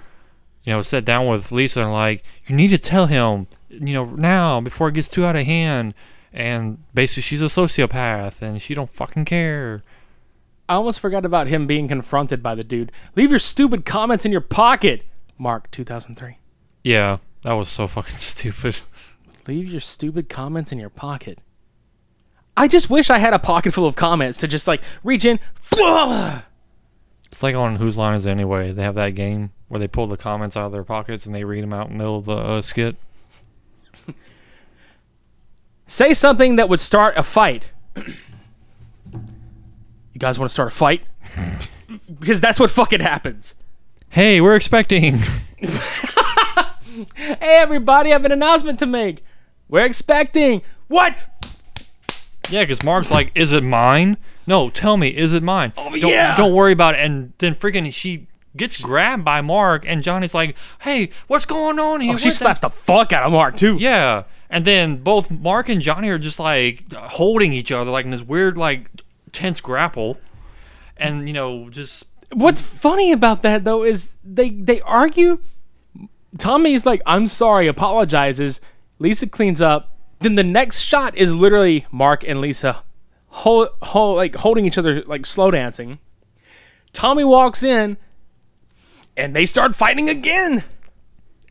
you know, sat down with Lisa and like, you need to tell him, you know, now before it gets too out of hand. And basically, she's a sociopath, and she don't fucking care. I almost forgot about him being confronted by the dude. Leave your stupid comments in your pocket. Mark 2003. Yeah, that was so fucking stupid. Leave your stupid comments in your pocket. I just wish I had a pocket full of comments to just like reach in. It's like on Whose Line Is It Anyway? They have that game where they pull the comments out of their pockets and they read them out in the middle of the uh, skit. Say something that would start a fight. you guys want to start a fight? because that's what fucking happens. Hey, we're expecting. Hey, everybody, I have an announcement to make. We're expecting. What? Yeah, because Mark's like, "Is it mine? No, tell me, is it mine? Oh don't, yeah. don't worry about it." And then freaking she gets grabbed by Mark, and Johnny's like, "Hey, what's going on here?" Oh, she What's that-" slaps the fuck out of Mark, too. Yeah, and then both Mark and Johnny are just like holding each other, like in this weird, like tense grapple, and you know, just What's funny about that though is they they argue. Tommy's like, "I'm sorry," apologizes. Lisa cleans up. Then the next shot is literally Mark and Lisa, hold, hold, like holding each other, like slow dancing. Tommy walks in, and they start fighting again.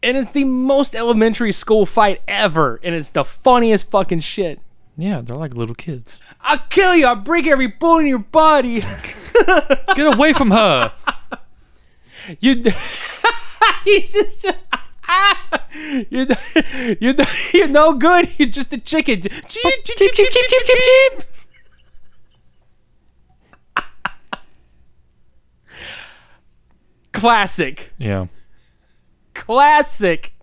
And it's the most elementary school fight ever, and it's the funniest fucking shit. yeah, they're like little kids. I'll kill you. I'll break every bone in your body. Get away from her! You, he's just. you're, you're, you're no good. You're just a chicken. Cheep, cheep, cheep, cheep, cheep, cheep, cheep, Classic. Yeah, Classic.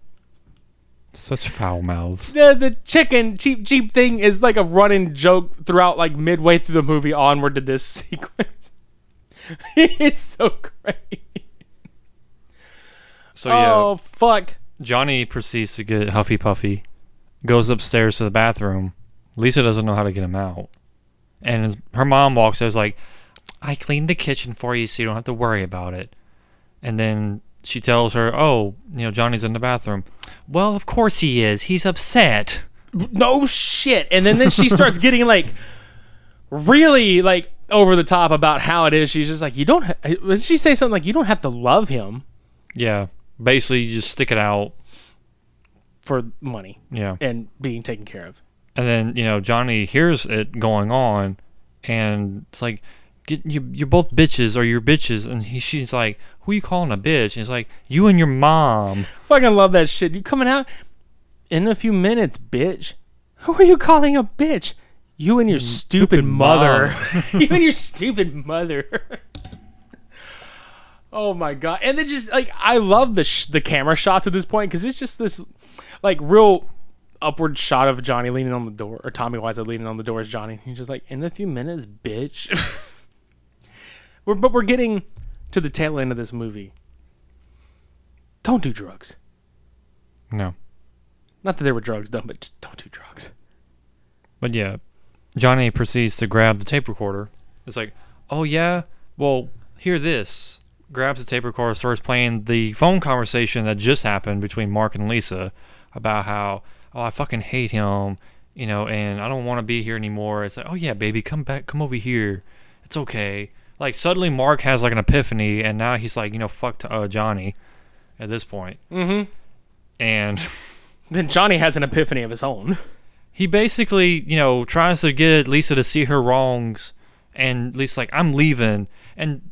such foul mouths. The, the chicken cheap cheap thing is like a running joke throughout like midway through the movie onward to this sequence. it's so great. So yeah, Oh fuck. Johnny proceeds to get huffy puffy, goes upstairs to the bathroom. Lisa doesn't know how to get him out, and his, her mom walks. There's like, I cleaned the kitchen for you, so you don't have to worry about it. And then she tells her, "Oh, you know, Johnny's in the bathroom." Well, of course he is. He's upset. no shit and then then she starts getting like really like over the top about how it is she's just like you don't ha- did she say something like you don't have to love him Yeah, basically, you just stick it out. for money Yeah, and being taken care of and then you know Johnny hears it going on, and it's like, Get, you, you're both bitches or you're bitches, and he, she's like, who you calling a bitch? And he's like, you and your mom. fucking love that shit. You coming out in a few minutes bitch. Who are you calling a bitch? You and your mm, stupid, stupid mother. You and your stupid mother. Oh my god. And then just like i love the sh- the camera shots at this point because it's just this like real upward shot of johnny leaning on the door or tommy wiseau leaning on the door as johnny. He's just like in a few minutes bitch we're, but we're getting to the tail end of this movie don't do drugs No. not that there were drugs done but just don't do drugs But yeah, Johnny proceeds to grab the tape recorder. It's like, oh yeah, well, hear this. Grabs the tape recorder, starts playing the phone conversation that just happened between Mark and Lisa about how, oh, I fucking hate him. you know, and I don't want to be here anymore. It's like, oh yeah, baby, come back, come over here. It's okay. Like suddenly, Mark has like an epiphany, and now he's like, you know, fuck uh, Johnny. At this point, mm-hmm. and Then Johnny has an epiphany of his own. he basically, you know, tries to get Lisa to see her wrongs, and Lisa's like, "I'm leaving," and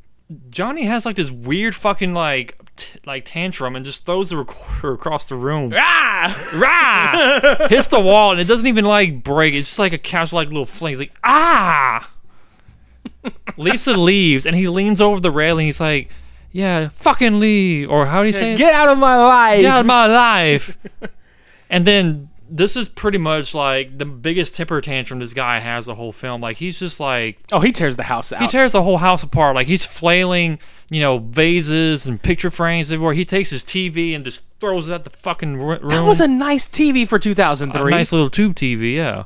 Johnny has like this weird fucking like t- like tantrum and just throws the recorder across the room. Ah! Rah! Hits the wall and it doesn't even like break. It's just like a casual like little fling. He's like, ah! Lisa leaves and he leans over the railing. He's like, yeah, fucking leave. Or how do you say it? Get out of my life! Get out of my life. and then this is pretty much like the biggest temper tantrum this guy has the whole film. Like he's just like oh, he tears the house out. he tears the whole house apart. Like he's flailing, you know, vases and picture frames everywhere. He takes his TV and just throws it at the fucking ro- room. that was a nice TV for 2003. A nice little tube TV, yeah.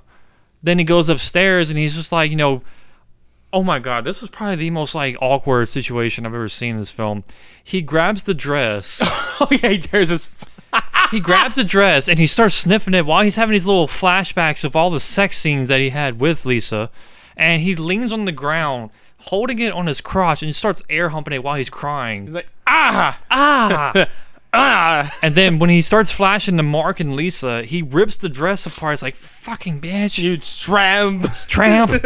Then he goes upstairs and he's just like, you know, oh my god, this is probably the most like awkward situation I've ever seen in this film. He grabs the dress, oh yeah, he tears his. he grabs the dress and he starts sniffing it while he's having these little flashbacks of all the sex scenes that he had with Lisa. And he leans on the ground, holding it on his crotch, and he starts air humping it while he's crying. He's like ah ah! ah. and then when he starts flashing to Mark and Lisa, he rips the dress apart. It's like, fucking bitch. You tramp. tramp.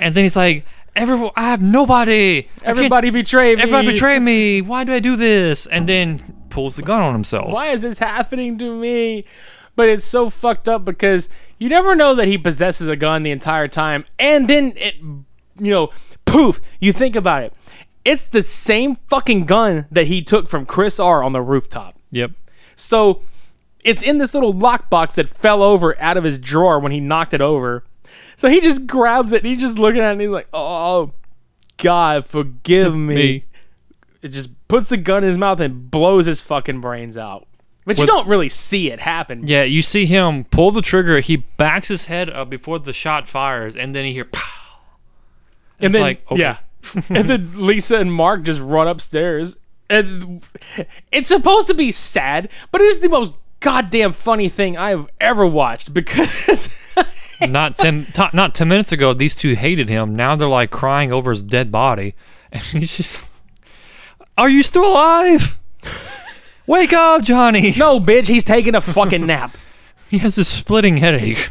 And then he's like, "Everyone, I have nobody. Everybody betrayed me. everybody betrayed me. Why do I do this?" And then pulls the gun on himself. Why is this happening to me? But it's so fucked up because you never know that he possesses a gun the entire time, and then it, you know, poof. You think about it. It's the same fucking gun that he took from Chris R on the rooftop. Yep. So it's in this little lockbox that fell over out of his drawer when he knocked it over. So he just grabs it and he's just looking at it and he's like, "Oh, God, forgive me." Me. It just puts the gun in his mouth and blows his fucking brains out. But you don't really see it happen. Yeah, you see him pull the trigger. He backs his head up before the shot fires, and then you hear pow. and It's then like, okay. yeah, and then Lisa and Mark just run upstairs, and it's supposed to be sad, but it is the most goddamn funny thing I have ever watched because not ten, t- not ten minutes ago, these two hated him. Now they're like crying over his dead body, and he's just, "Are you still alive? Wake up, Johnny!" no, bitch, he's taking a fucking nap. He has a splitting headache.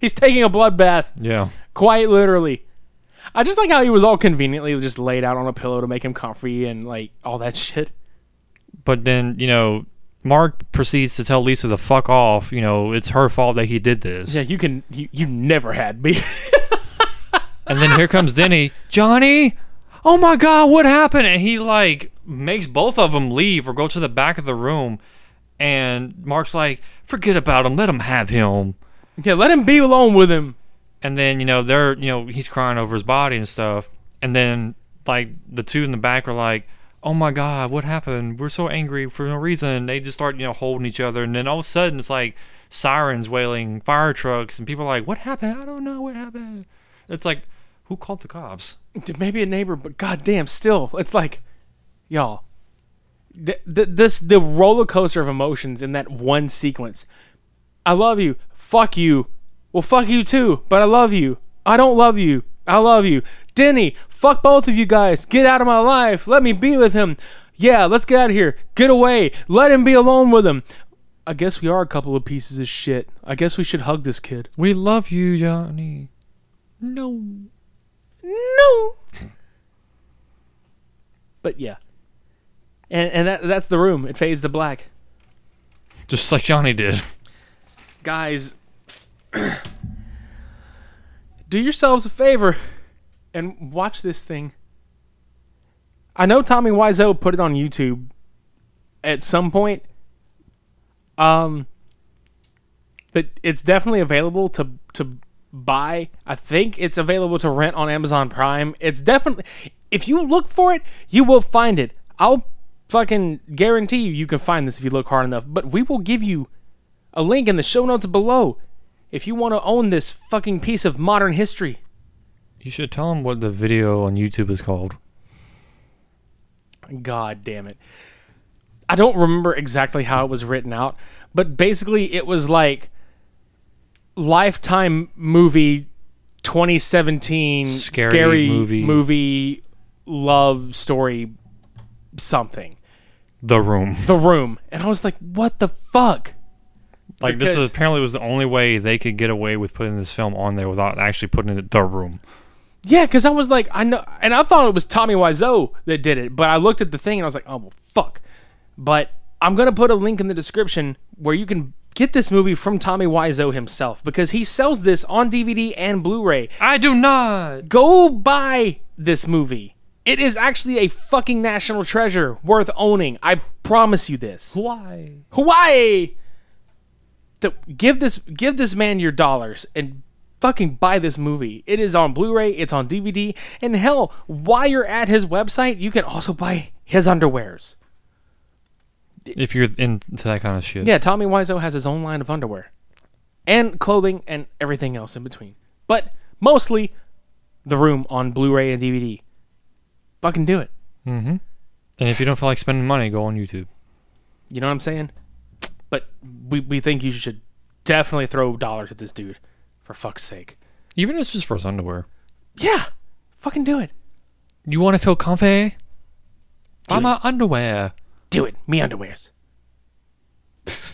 He's taking a bloodbath. Yeah. quite literally. I just like how he was all conveniently just laid out on a pillow to make him comfy and like all that shit. But then, you know, Mark proceeds to tell Lisa to fuck off. You know, it's her fault that he did this. Yeah, you can. You, you never had me. And then here comes Denny. Johnny, oh my God, what happened? And he like makes both of them leave or go to the back of the room. And Mark's like, forget about him. Let him have him. yeah, let him be alone with him. And then, you know, they're, you know, he's crying over his body and stuff. And then, like, the two in the back are like, oh my God, what happened? We're so angry for no reason. They just start, you know, holding each other. And then all of a sudden, it's like sirens wailing, fire trucks. And people are like, what happened? I don't know what happened. It's like, who called the cops? Maybe a neighbor, but goddamn, still, it's like, y'all. Th- th- this the roller coaster of emotions in that one sequence. I love you. Fuck you. Well, fuck you too. But I love you. I don't love you. I love you. Denny, fuck both of you guys. Get out of my life. Let me be with him. Yeah, let's get out of here. Get away. Let him be alone with him. I guess we are a couple of pieces of shit. I guess we should hug this kid. We love you, Johnny. No. no. But yeah, and and that that's the room. It fades to black. Just like Johnny did. Guys, do yourselves a favor and watch this thing. I know Tommy Wiseau put it on YouTube at some point. Um, but it's definitely available to to buy. I think it's available to rent on Amazon Prime. It's definitely if you look for it, you will find it. I'll fucking guarantee you you can find this if you look hard enough. But we will give you a link in the show notes below if you want to own this fucking piece of modern history. You should tell him what the video on YouTube is called. God damn it. I don't remember exactly how it was written out, but basically it was like Lifetime movie 2017 Scary movie. movie love story something. The Room. The Room. And I was like, "What the fuck?" Like this Because- is, apparently was the only way they could get away with putting this film on there without actually putting it in The Room. Yeah, because I was like, I know, and I thought it was Tommy Wiseau that did it, but I looked at the thing and I was like, oh well, fuck. But I'm gonna put a link in the description where you can get this movie from Tommy Wiseau himself because he sells this on DVD and Blu-ray. I do not. Go buy this movie. It is actually a fucking national treasure worth owning. I promise you this. Hawaii, Hawaii. So give this give this man your dollars and fucking buy this movie. It is on Blu-ray, it's on DVD, and hell, while you're at his website, you can also buy his underwears. If you're into that kind of shit. Yeah, Tommy Wiseau has his own line of underwear and clothing and everything else in between. But mostly The Room on Blu-ray and DVD. Fucking do it. Mm-hmm. And if you don't feel like spending money, go on YouTube. You know what I'm saying? But we, we think you should definitely throw dollars at this dude. For fuck's sake. Even if it's just for his underwear. Yeah. Fucking do it. You want to feel comfy? Buy it. my underwear. Do it. Me underwears.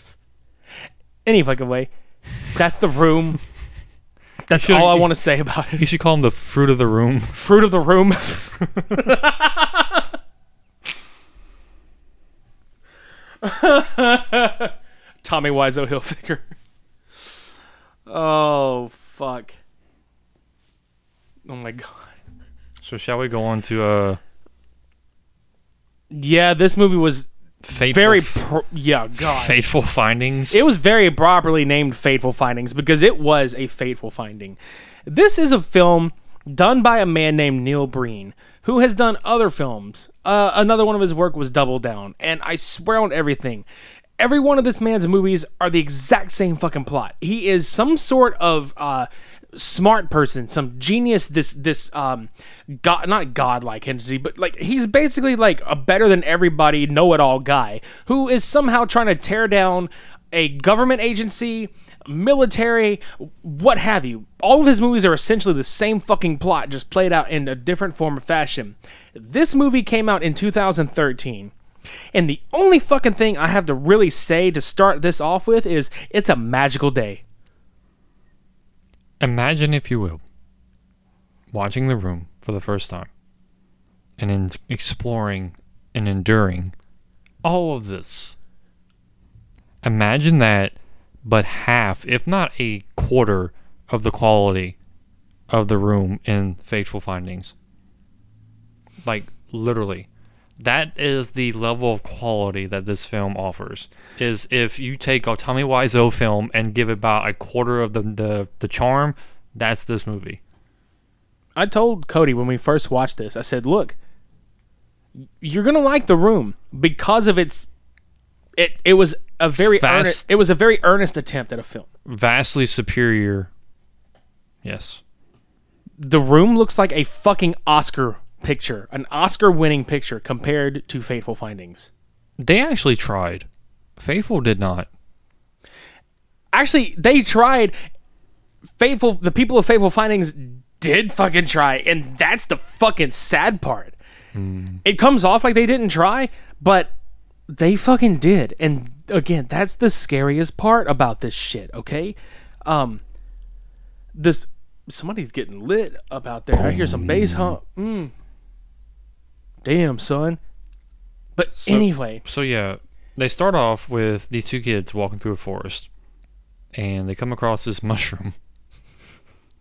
Any fucking way. That's the room. That's all I want to say about it. You should call him the fruit of the room. Fruit of the room. Tommy Wiseau Hilfiger. Oh fuck. Oh my god. So shall we go on to uh Yeah, this movie was fateful, very pro- yeah, god. fateful findings? It was very properly named Fateful Findings because it was a fateful finding. This is a film done by a man named Neil Breen, who has done other films. Uh, another one of his work was Double Down, and I swear on everything. Every one of this man's movies are the exact same fucking plot. He is some sort of uh, smart person, some genius. This this um, god, not godlike entity, but like he's basically like a better than everybody know-it-all guy who is somehow trying to tear down a government agency, military, what have you. All of his movies are essentially the same fucking plot, just played out in a different form of fashion. This movie came out in 2013. And the only fucking thing I have to really say to start this off with is it's a magical day. Imagine, if you will, watching The Room for the first time and in exploring and enduring all of this. Imagine that, but half, if not a quarter, of the quality of The Room in Fateful Findings. Like, literally. That is the level of quality that this film offers. Is if you take a Tommy Wiseau film and give about a quarter of the, the, the charm, that's this movie. I told Cody when we first watched this, I said, "Look, you're gonna like The Room because of its it. It was a very Fast. earnest. It was a very earnest attempt at a film. Vastly superior. Yes. The Room looks like a fucking Oscar picture, an Oscar-winning picture compared to Fateful Findings. They actually tried. Faithful did not. Actually, they tried. Faithful, the people of Faithful Findings did fucking try, and that's the fucking sad part. It comes off like they didn't try, but they fucking did. And again, that's the scariest part about this shit, okay? Um this somebody's getting lit up out there. I hear some bass hump. Mm. Damn, son. But anyway, So yeah, they start off with these two kids walking through a forest, and they come across this mushroom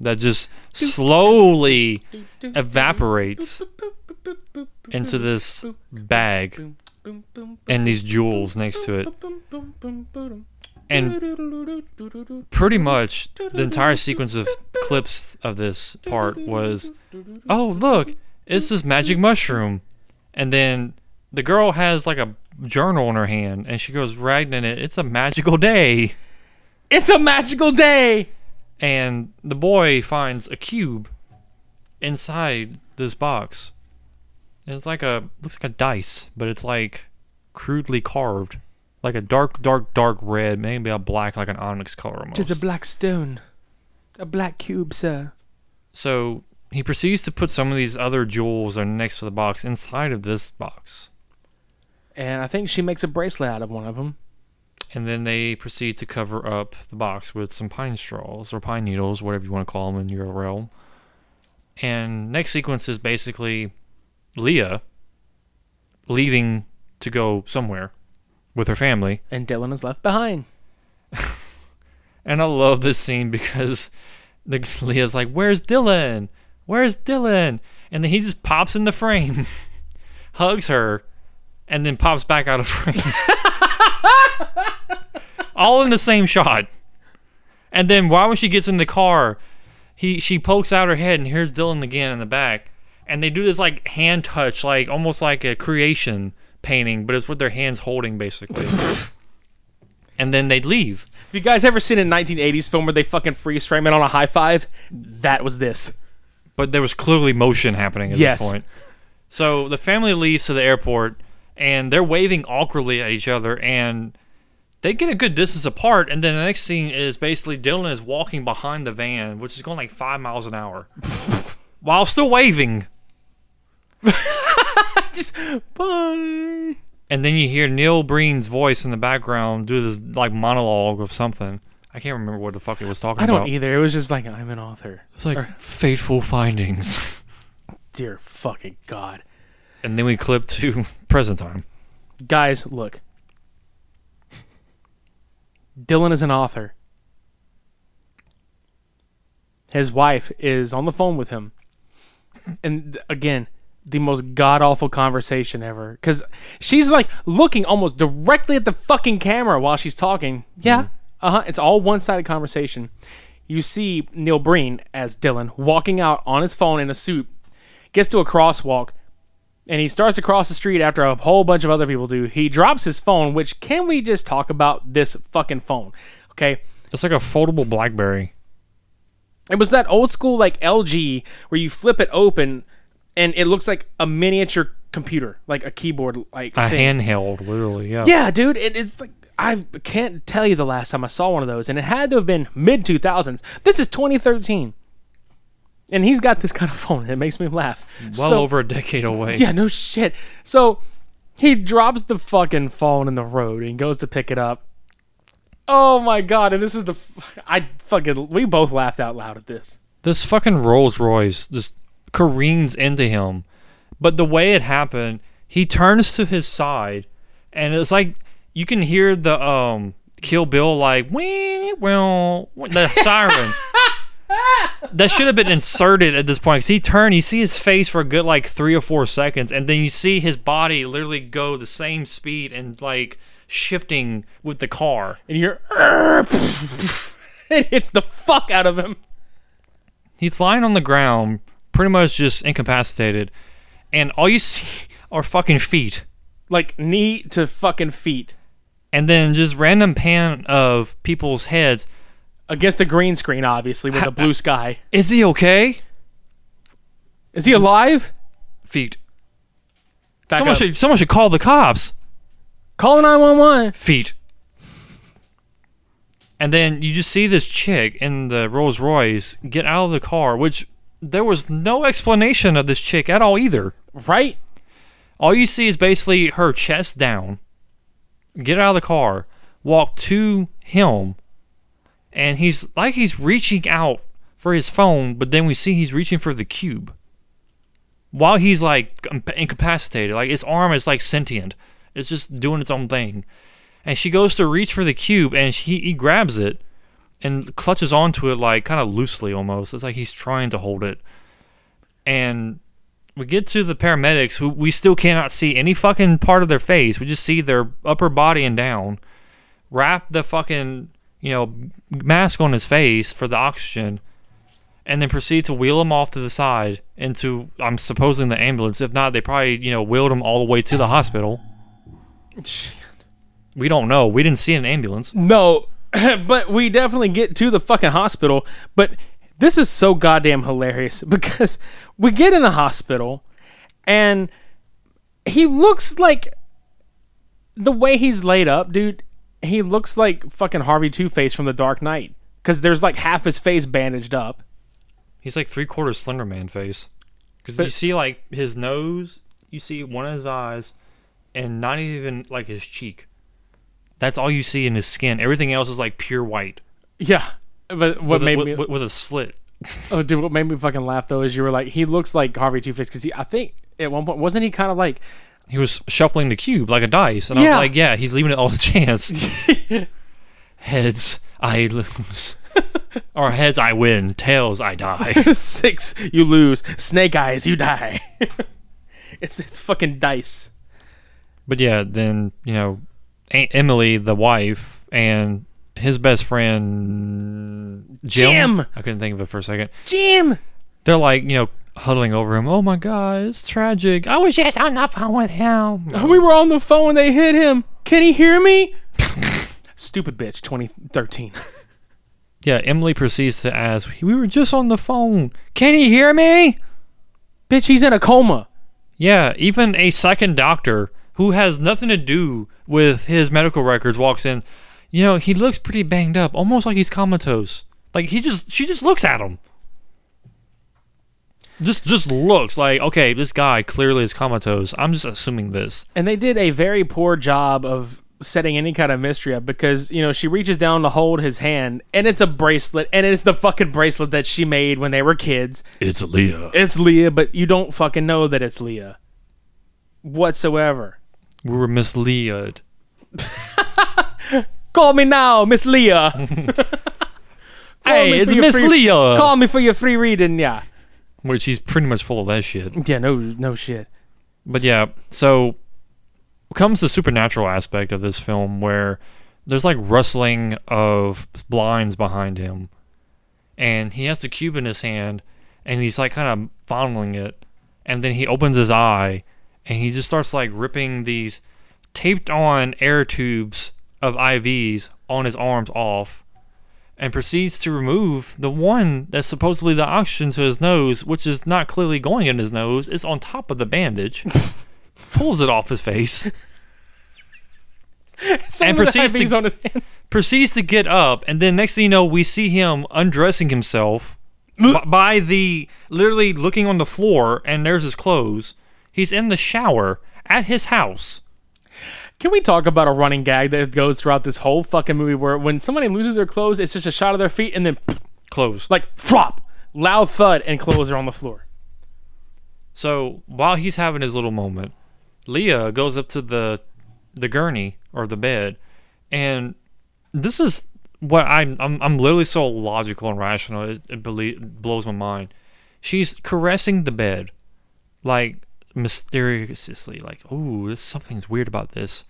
that just slowly evaporates into this bag and these jewels next to it. And pretty much the entire sequence of clips of this part was, oh look, it's this magic mushroom, and then the girl has like a journal in her hand, and she goes writing in it. It's a magical day, it's a magical day. and the boy finds a cube inside this box. And it's like a looks like a dice, but it's like crudely carved like a dark, dark, dark red, maybe a black, like an onyx color almost. Tis a black stone, a black cube, sir. So he proceeds to put some of these other jewels that are next to the box inside of this box. And I think she makes a bracelet out of one of them. And then they proceed to cover up the box with some pine straws or pine needles, whatever you want to call them in your realm. And next sequence is basically Leah leaving to go somewhere with her family. And Dylan is left behind. And I love this scene because the, Leah's like, "Where's Dylan? Where's Dylan?" And then he just pops in the frame, hugs her, and then pops back out of frame. All in the same shot. And then while when she gets in the car, he she pokes out her head and here's Dylan again in the back. And they do this like hand touch, like almost like a creation painting, but it's with their hands holding basically. and then they leave. Have you guys ever seen a 1980s film where they fucking freeze frame it on a high five? That was this. But there was clearly motion happening at Yes. this point. So the family leaves to the airport, and they're waving awkwardly at each other, and they get a good distance apart. And then the next scene is basically Dylan is walking behind the van, which is going like five miles an hour, while still waving. Just bye. And then you hear Neil Breen's voice in the background do this like monologue of something. I can't remember what the fuck it was talking about. I don't either. It was just like I'm an author. It's like fateful findings. Dear fucking god. and then we clip to present time. Guys, look. Dylan is an author. His wife is on the phone with him. And th- again, the most god awful conversation ever. Because she's like looking almost directly at the fucking camera while she's talking. Yeah. Mm-hmm. Uh huh. It's all one sided conversation. You see Neil Breen as Dylan walking out on his phone in a suit, gets to a crosswalk, and he starts across the street after a whole bunch of other people do. He drops his phone, which can we just talk about this fucking phone? Okay. It's like a foldable BlackBerry. It was that old school like LG where you flip it open and it looks like a miniature computer, like a keyboard like A thing. handheld, literally. Yeah. Yeah, dude, it, it's like I can't tell you the last time I saw one of those, and it had to have been mid 2000s. This is 2013, and he's got this kind of phone. and It makes me laugh. Well So- over a decade away. Yeah, no shit. So he drops the fucking phone in the road and goes to pick it up. Oh my god! And this is the f- I fucking we both laughed out loud at this. This fucking Rolls Royce just careens into him. But the way it happened, he turns to his side and it's like you can hear the um Kill Bill like well the siren. that should have been inserted at this point because he turned, you see his face for a good like three or four seconds, and then you see his body literally go the same speed and like shifting with the car. And you hear it hits the fuck out of him. He's lying on the ground, pretty much just incapacitated, and all you see are fucking feet. Like knee to fucking feet And then just random pan of people's heads. against a green screen, obviously with a blue uh, sky. Is he okay? Is he alive? Feet. Back someone up. should someone should call the cops. Call nine one one. Feet. And then you just see this chick in the Rolls Royce get out of the car, which there was no explanation of this chick at all either. Right? All you see is basically her chest down, get out of the car, walk to him, and he's like he's reaching out for his phone, but then we see he's reaching for the cube. While he's like incapacitated, like his arm is like sentient. It's just doing its own thing. And she goes to reach for the cube and she, he grabs it and clutches onto it like kind of loosely almost. It's like he's trying to hold it. And we get to the paramedics who we still cannot see any fucking part of their face. We just see their upper body and down. Wrap the fucking, you know, mask on his face for the oxygen. And then proceed to wheel him off to the side into, I'm supposing, the ambulance. If not, they probably, you know, wheeled him all the way to the hospital. We don't know. We didn't see an ambulance. No, but we definitely get to the fucking hospital. But this is so goddamn hilarious because we get in the hospital and he looks like the way he's laid up, dude, he looks like fucking Harvey Two Face from The Dark Knight. Because there's like half his face bandaged up. He's like three quarters Slender Man face. Because you see like his nose, you see one of his eyes, and not even like his cheek. That's all you see in his skin. Everything else is like pure white Yeah. But what with, made with, me with- with a slit. oh dude, what made me fucking laugh though is you were like he looks like Harvey Two Face because he I think at one point wasn't he kind of like He was shuffling the cube like a dice, and I was like, "Yeah, he's leaving it all to chance." Heads, I lose, or heads, I win. Tails, I die. six you lose snake eyes you die. it's it's fucking dice. But yeah, then you know, Aunt Emily, the wife, and his best friend Jim. Jim! I couldn't think of it for a second. Jim. They're like, you know, huddling over him. Oh my god, it's tragic. I was just on the phone with him. We were on the phone when they hit him. Can he hear me? Stupid bitch. 2013. Yeah, Emily proceeds to ask, "We were just on the phone. Can he hear me?" bitch, he's in a coma. Yeah, even a second doctor who has nothing to do with his medical records walks in. You know, he looks pretty banged up, almost like he's comatose. Like he just she just looks at him. Just just looks like, okay, this guy clearly is comatose. I'm just assuming this. And they did a very poor job of setting any kind of mystery up because, you know, she reaches down to hold his hand and it's a bracelet and it's the fucking bracelet that she made when they were kids. It's Leah. It's Leah, but you don't fucking know that it's Leah whatsoever. We were misled. Call me now, Miss Leah. Hey, it's Miss free- Leah. Call me for your free reading, yeah. Which he's pretty much full of that shit. Yeah, no, no shit. But yeah, so comes the supernatural aspect of this film where there's like rustling of blinds behind him, and he has the cube in his hand, and he's like kind of fondling it, and then he opens his eye, and he just starts like ripping these taped on air tubes of IVs on his arms off. And proceeds to remove the one that's supposedly the oxygen to his nose, which is not clearly going in his nose. It's on top of the bandage. pulls it off his face. Same And proceeds to- on his hands. proceeds to get up, and then next thing you know, we see him undressing himself b- by the literally looking on the floor, and there's his clothes. He's in the shower at his house. Can we talk about a running gag that goes throughout this whole fucking movie where when somebody loses their clothes, it's just a shot of their feet and then Clothes. like flop, loud thud, and clothes are on the floor. So while he's having his little moment, Leah goes up to the the gurney or the bed, and this is what I'm I'm, I'm literally so logical and rational. It, it, belie- it blows my mind. She's caressing the bed, like mysteriously, like oh, something's weird about this.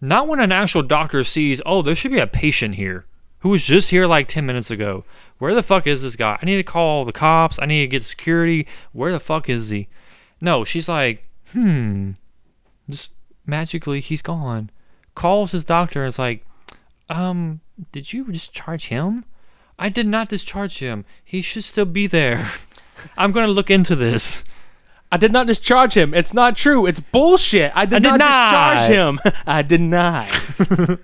Not when an actual doctor sees, oh, there should be a patient here who was just here like 10 minutes ago. Where the fuck is this guy? I need to call the cops. I need to get security. Where the fuck is he? No, she's like, hmm. Just magically, he's gone. Calls his doctor and is like, um, did you discharge him? I did not discharge him. He should still be there. I'm going to look into this. I did not discharge him. It's not true. It's bullshit. I did I not deny. discharge him. I deny.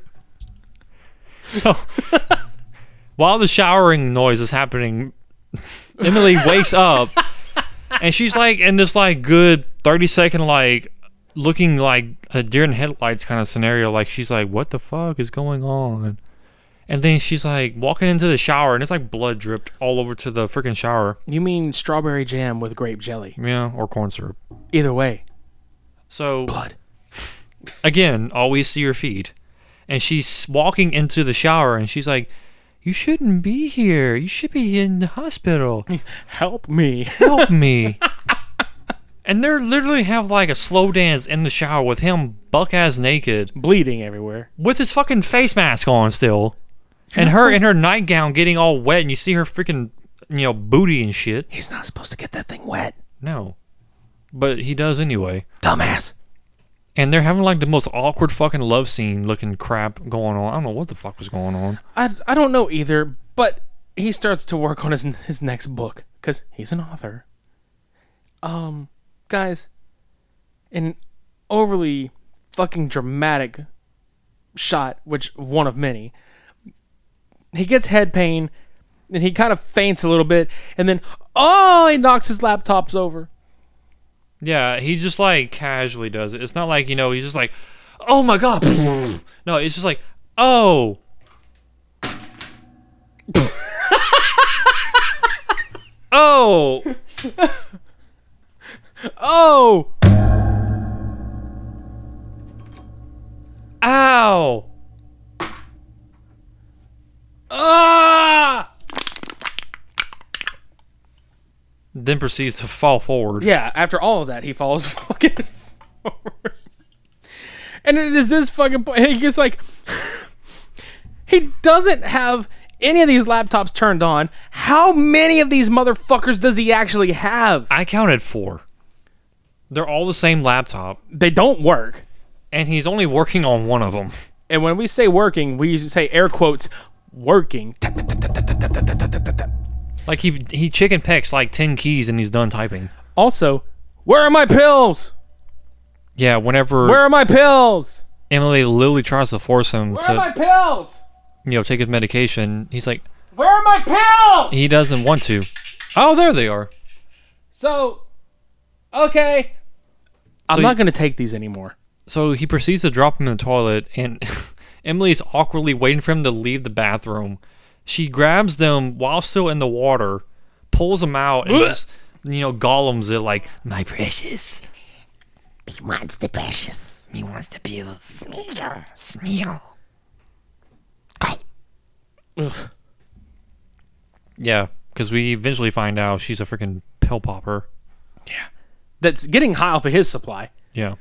So while the showering noise is happening, Emily wakes up and she's like in this like good 30 second like looking like a deer in headlights kind of scenario like she's like what the fuck is going on and then she's like walking into the shower and it's like blood dripped all over to the freaking shower You mean strawberry jam with grape jelly? yeah or corn syrup Either way, so blood. again always see her feet and she's walking into the shower and she's like you shouldn't be here you should be in the hospital Help me. help me. and they literally have like a slow dance in the shower with him buck ass naked Bleeding everywhere. with his fucking face mask on still. And her in her nightgown getting all wet and you see her freaking you know booty and shit. He's not supposed to get that thing wet. No. But he does anyway. Dumbass. And they're having like the most awkward fucking love scene looking crap going on. I don't know what the fuck was going on. I, I don't know either, but he starts to work on his his next book because he's an author. Um, guys, an overly fucking dramatic shot, which one of many. He gets head pain, and he kind of faints a little bit, and then oh, he knocks his laptops over. Yeah, he just like casually does it. It's not like, you know, he's just like, oh my god. no, it's just like, oh. oh. Oh, Ow. Ah! Then proceeds to fall forward. Yeah, after all of that, he falls fucking forward. And it is this fucking point. He gets like, he doesn't have any of these laptops turned on. How many of these motherfuckers does he actually have? I counted four. They're all the same laptop, They don't work. and he's only working on one of them. And when we say working, we say air quotes working. Like he he chicken pecks like ten keys and he's done typing. Also, where are my pills? Yeah, whenever Where are my pills? Emily literally tries to force him Where are my to pills? you know take his medication, he's like Where are my pills? he doesn't want to. Oh, there they are. So, okay. I'm not going to take these anymore. So he proceeds to drop him in the toilet, and Emily's awkwardly waiting for him to leave the bathroom. She grabs them while still in the water, pulls them out, and just you know Gollums it like my precious. He wants the precious. He wants the pills. Smeagol. Smeagol. Ugh. Yeah, because we eventually find out she's a freaking pill popper. Yeah. That's getting high off of his supply. Yeah.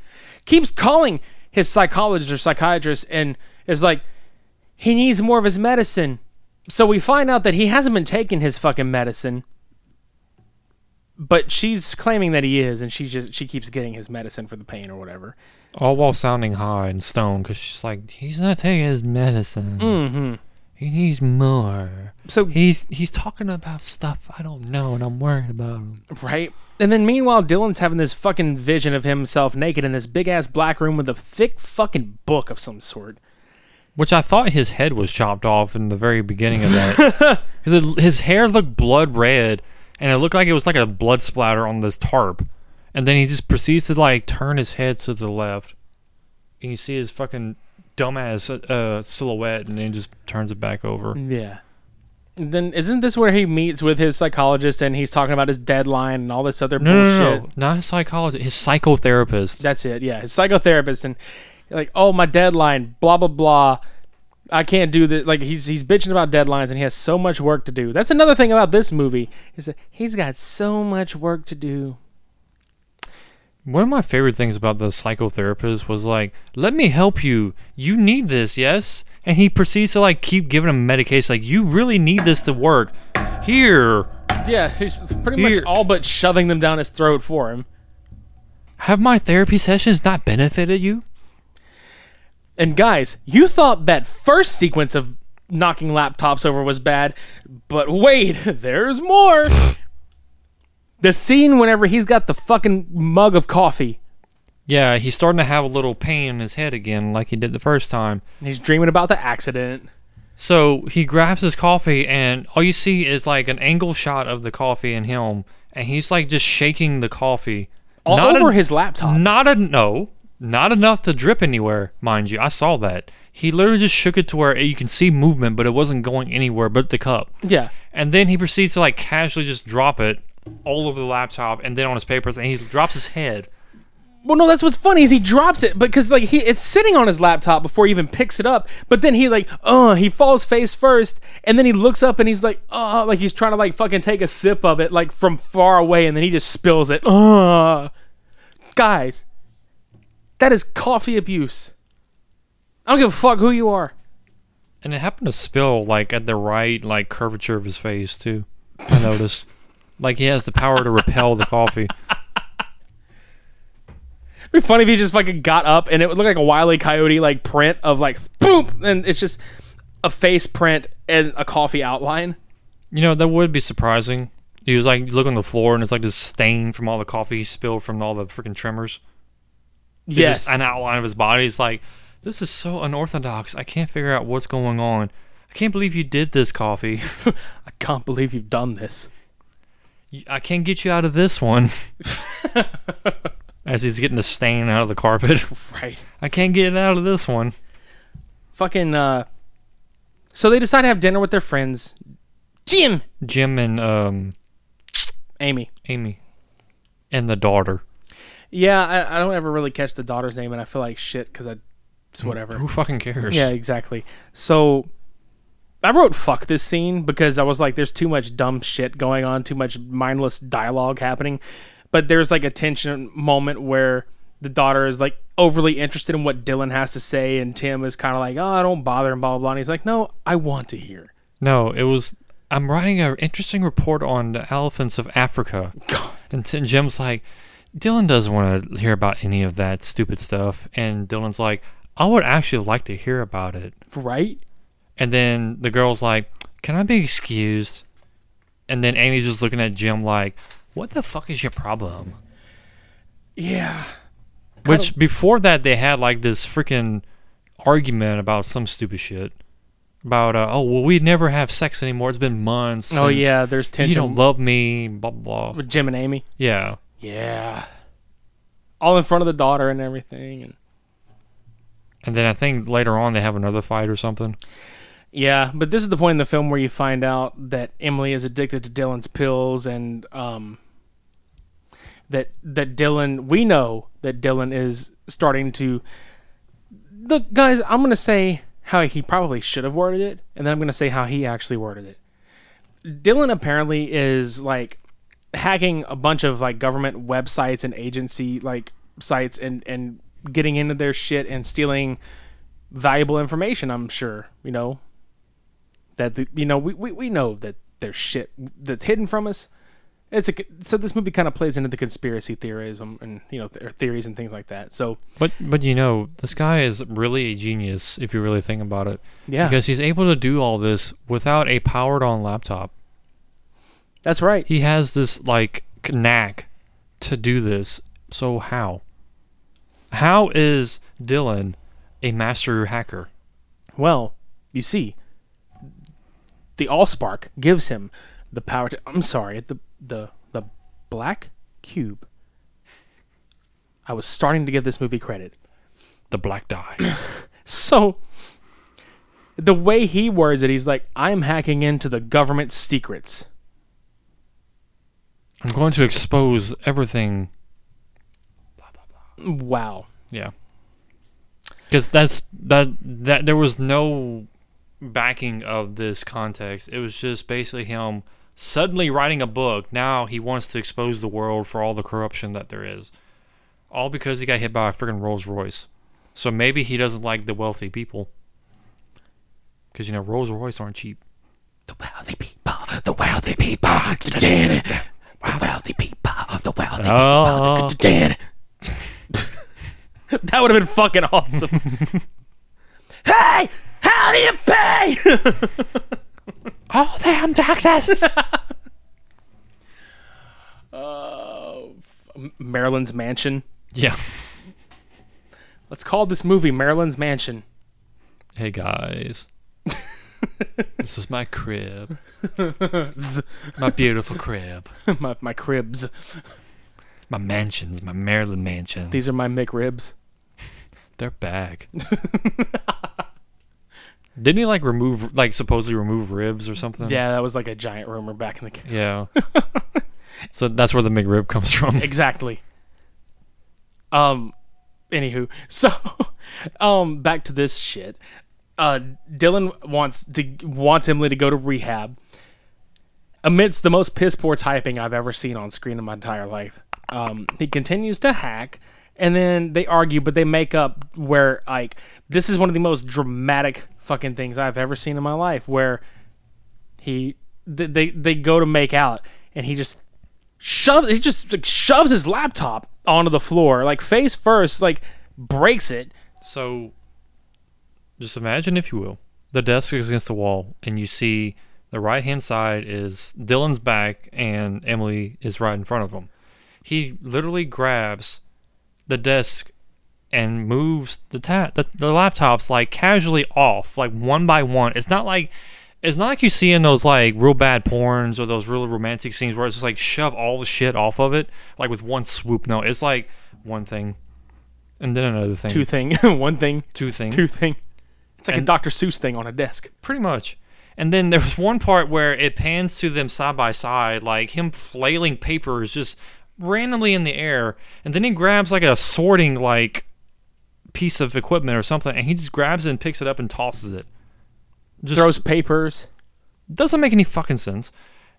Keeps calling his psychologist or psychiatrist and is like, he needs more of his medicine. So we find out that he hasn't been taking his fucking medicine. But she's claiming that he is, and she just she keeps getting his medicine for the pain or whatever. All while sounding high and stoned, because she's like, he's not taking his medicine. Mm-hmm. He needs more. So He's he's talking about stuff I don't know, and I'm worried about him. Right? And then meanwhile, Dylan's having this fucking vision of himself naked in this big ass black room with a thick fucking book of some sort. Which I thought his head was chopped off in the very beginning of that. Because his hair looked blood red, and it looked like it was like a blood splatter on this tarp. And then he just proceeds to like turn his head to the left, and you see his fucking dumbass uh, silhouette, and then he just turns it back over. Yeah. And then isn't this where he meets with his psychologist and he's talking about his deadline and all this other No, no, bullshit? no, no, not his psychologist, his psychotherapist. That's it. Yeah, his psychotherapist and like, oh, my deadline, blah blah blah. I can't do this. Like he's he's bitching about deadlines and he has so much work to do. That's another thing about this movie is that he's got so much work to do. One of my favorite things about the psychotherapist was like, "Let me help you. You need this, yes." And he proceeds to like keep giving him medication, like, "You really need this to work. Here, Yeah, he's pretty Here. much all but shoving them down his throat for him. have my therapy sessions not benefited you?" And guys, you thought that first sequence of knocking laptops over was bad, but wait, there's more. the scene whenever he's got the fucking mug of coffee. Yeah, he's starting to have a little pain in his head again, like he did the first time. He's dreaming about the accident. So he grabs his coffee, and all you see is like an angle shot of the coffee and him, and he's like just shaking the coffee All Not over en- his laptop. Not a no, not enough to drip anywhere, mind you. I saw that. He literally just shook it to where you can see movement, but it wasn't going anywhere but the cup. Yeah. And then he proceeds to like casually just drop it all over the laptop and then on his papers, and he drops his head. Well, no, that's what's funny is he drops it because like he it's sitting on his laptop before he even picks it up. But then he like, uh, he falls face first, and then he looks up and he's like, uh, like he's trying to like fucking take a sip of it like from far away, and then he just spills it. Uh, guys, that is coffee abuse. I don't give a fuck who you are. And it happened to spill like at the right like curvature of his face too. I noticed. like he has the power to repel the coffee. It'd be funny if he just fucking got up and it would look like a wily coyote like print of like boom, and it's just a face print and a coffee outline. You know, that would be surprising. He was like, look on the floor and it's like this stain from all the coffee spilled from all the freaking trimmers. Yes. just an outline of his body. It's like this is so unorthodox. I can't figure out what's going on. I can't believe you did this, coffee. I can't believe you've done this. I can't get you out of this one. As he's getting the stain out of the carpet. Right. I can't get it out of this one. Fucking. uh So they decide to have dinner with their friends. Jim, Jim and um, Amy. Amy, and the daughter. Yeah, I, I don't ever really catch the daughter's name, and I feel like shit because I. It's whatever. Who fucking cares? Yeah, exactly. So I wrote fuck this scene because I was like, there's too much dumb shit going on, too much mindless dialogue happening. But there's like a tension moment where the daughter is like overly interested in what Dylan has to say, and Tim is kind of like, oh, I don't bother, and blah, blah, blah. And he's like, no, I want to hear. No, it was. I'm writing an interesting report on the elephants of Africa. And t- Jim's like, Dylan doesn't want to hear about any of that stupid stuff. And Dylan's like, I would actually like to hear about it. Right? And then the girl's like, Can I be excused? And then Amy's just looking at Jim like, What the fuck is your problem? Yeah. Which before that they had like this freaking argument about some stupid shit. About uh, oh well we never have sex anymore. It's been months. Oh, yeah, there's tension. You don't love me. Blah blah. blah. with Jim and Amy. Yeah. Yeah. All in front of the daughter and everything. And And then I think later on they have another fight or something. Yeah, but this is the point in the film where you find out that Emily is addicted to Dylan's pills, and um, that that Dylan, we know that Dylan is starting to. Look, guys, I'm gonna say how he probably should have worded it, and then I'm gonna say how he actually worded it. Dylan apparently is like hacking a bunch of like government websites and agency like sites and and getting into their shit and stealing valuable information i'm sure you know that the, you know we, we, we know that there's shit that's hidden from us it's a so this movie kind of plays into the conspiracy theorism and you know th- theories and things like that so But but you know, this guy is really a genius if you really think about it. Yeah. Because he's able to do all this without a powered on laptop. That's right He has this like knack to do this. So how? How is Dylan a master hacker? well you see the allspark gives him the power to i'm sorry the the the black cube i was starting to give this movie credit The black die. So the way he words it, he's like, I'm hacking into the government's secrets. I'm going to expose everything. Wow. Yeah. Because that's that that there was no backing of this context. It was just basically him suddenly writing a book. Now he wants to expose the world for all the corruption that there is. All because he got hit by a freaking Rolls Royce. So maybe he doesn't like the wealthy people. Because you know Rolls Royce aren't cheap. The wealthy people, the wealthy people, the wealthy people, the wealthy Oh. people. That would have been fucking awesome. Hey, how do you pay? Oh damn taxes! Uh, Maryland's Mansion. yeah. Let's call this movie Maryland's Mansion. Hey guys. This is my crib. my beautiful crib. my, my cribs. My mansions, my Maryland mansion. These are my McRibs. They're back. Didn't he like remove, like supposedly remove ribs or something? Yeah, that was like a giant rumor back in the. Yeah. so that's where the McRib comes from. Exactly. Um, anywho, so, um, back to this shit. Uh, Dylan wants to wants Emily to go to rehab. Amidst the most piss poor typing I've ever seen on screen in my entire life, um, he continues to hack, and then they argue, but they make up where like this is one of the most dramatic fucking things I've ever seen in my life, where he th- they they go to make out, and he just shoves he just like, shoves his laptop onto the floor like face first like breaks it So just imagine, if you will, the desk is against the wall, and you see the right hand side is Dylan's back, and Emily is right in front of him. He literally grabs the desk and moves the, ta- the the laptops like casually off, like one by one. It's not like it's not like you see in those like real bad porns or those really romantic scenes where it's just like shove all the shit off of it like with one swoop. No, it's like one thing and then another thing. Two thing, one thing, Two thing. two thing. It's like a Dr. Seuss thing on a desk. Pretty much. And then there was one part where it pans to them side by side, like him flailing papers just randomly in the air, and then he grabs like a sorting like piece of equipment or something, and he just grabs it and picks it up and tosses it. Just Throws papers. doesn't make any fucking sense.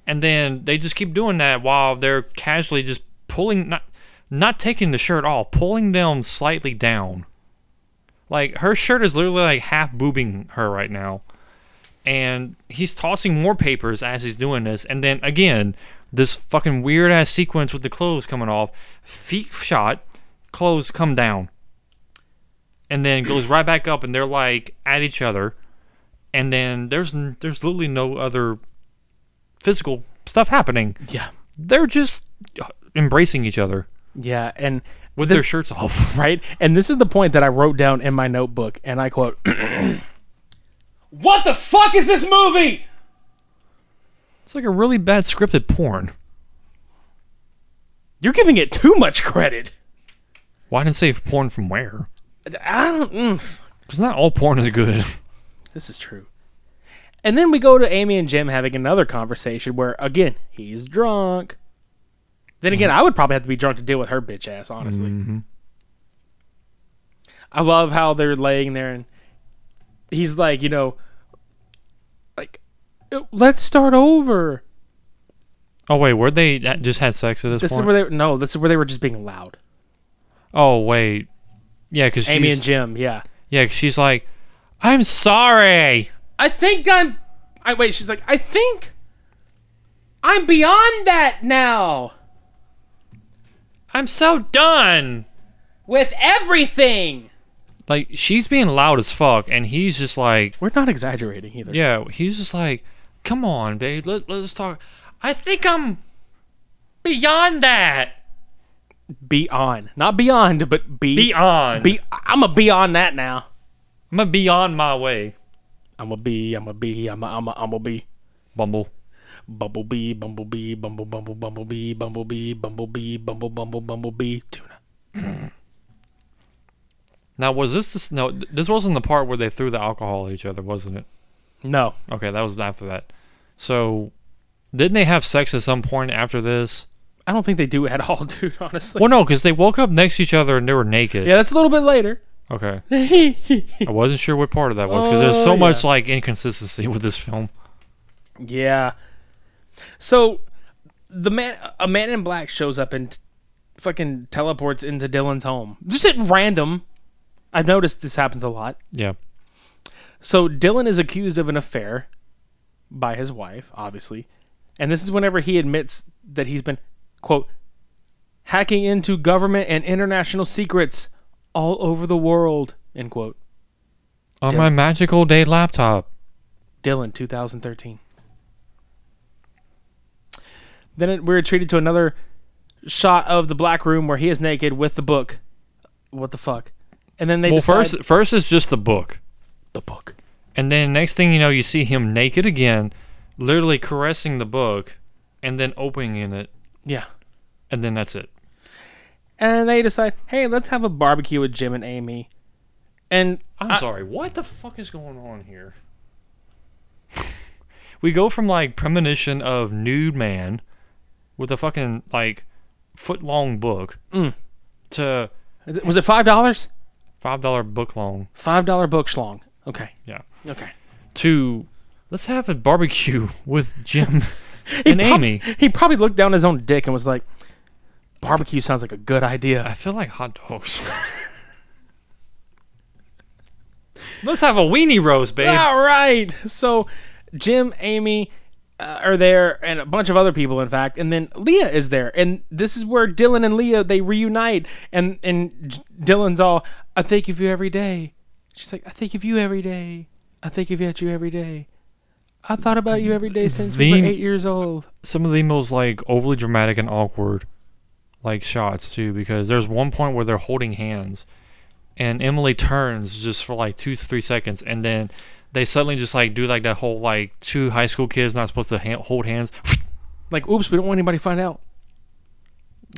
And then they just keep doing that while they're casually just pulling not not taking the shirt off, pulling them slightly down. Like her shirt is literally like half boobing her right now. And he's tossing more papers as he's doing this. And then again, this fucking weird ass sequence with the clothes coming off, feet shot, clothes come down. And then goes right back up and they're like at each other. And then there's there's literally no other physical stuff happening. Yeah. They're just embracing each other Yeah, and with this- their shirts off. right? And this is the point that I wrote down in my notebook, and I quote What the fuck is this movie? It's like a really bad scripted porn. You're giving it too much credit. Why didn't say porn from where? I don't mm. Because not all porn is good. This is true. And then we go to Amy and Jim having another conversation where, again, he's drunk. Then again, mm-hmm. I would probably have to be drunk to deal with her bitch ass, honestly. Mm-hmm. I love how they're laying there and he's like, you know, like, let's start over. Oh wait, where they that just had sex at this, This point? is where they no, this is where they were just being loud. oh wait, yeah, because Amy and Jim, yeah. yeah, 'cause she's like, I'm sorry. I think I'm. I wait. She's like, I think I'm beyond that now I'm so done. with everything. Like she's being loud as fuck, and he's just like, We're not exaggerating either. yeah, he's just like, come on, babe, let, let's talk. I think I'm beyond that. Beyond. not beyond, but be Beyond. Be. I'm a be on that now. I'm a beyond my way. I'm a be. I'm a be. I'm a. I'm a. I'm a be. Bumble. Bumblebee, bumblebee, bumble, bumble, bumblebee, bumblebee, bumblebee, bumble, bumble, bumblebee, tuna. Now was this this no? This wasn't the part where they threw the alcohol at each other, wasn't it? No, Okay, that was after that. So, didn't they have sex at some point after this? I don't think they do at all, dude. Honestly. Well, no, because they woke up next to each other and they were naked. Yeah, that's a little bit later. Okay. I wasn't sure what part of that was because there's so Oh, much like inconsistency with this film. Yeah. So the man, a man in black, shows up and t- fucking teleports into Dylan's home, just at random. I've noticed this happens a lot. Yeah. So Dylan is accused of an affair by his wife, obviously, and this is whenever he admits that he's been quote hacking into government and international secrets all over the world. End quote. On Dylan. my magical day laptop. Dylan, 2013. Then it, we're treated to another shot of the black room where he is naked with the book. What the fuck? And then they well, decide first first is just the book, the book. and then next thing you know, you see him naked again, literally caressing the book, and then opening it, Yeah. and then that's it. And they decide, hey, let's have a barbecue with Jim and Amy. And I'm I- sorry. What the fuck is going on here? we go from like premonition of nude man with a fucking like foot long book Mm. to was it five dollars? five dollar book long. Five dollar book schlong. Okay. Yeah. Okay. To let's have a barbecue with Jim He and prob- Amy. He probably looked down his own dick and was like, barbecue sounds like a good idea. I feel like hot dogs. let's have a weenie roast, babe. All right. So Jim, Amy uh, are there, and a bunch of other people, in fact, and then Leah is there, and this is where Dylan and Leah they reunite, and and J- Dylan's all, "I think of you every day." She's like, "I think of you every day. I think of you every day. I thought about you every day since we were eight years old." some of the most like overly dramatic and awkward like shots too because there's one point where they're holding hands and Emily turns just for like two three seconds, and then they suddenly just like do like that whole like two high school kids not supposed to ha- hold hands. Like, oops, we don't want anybody to find out.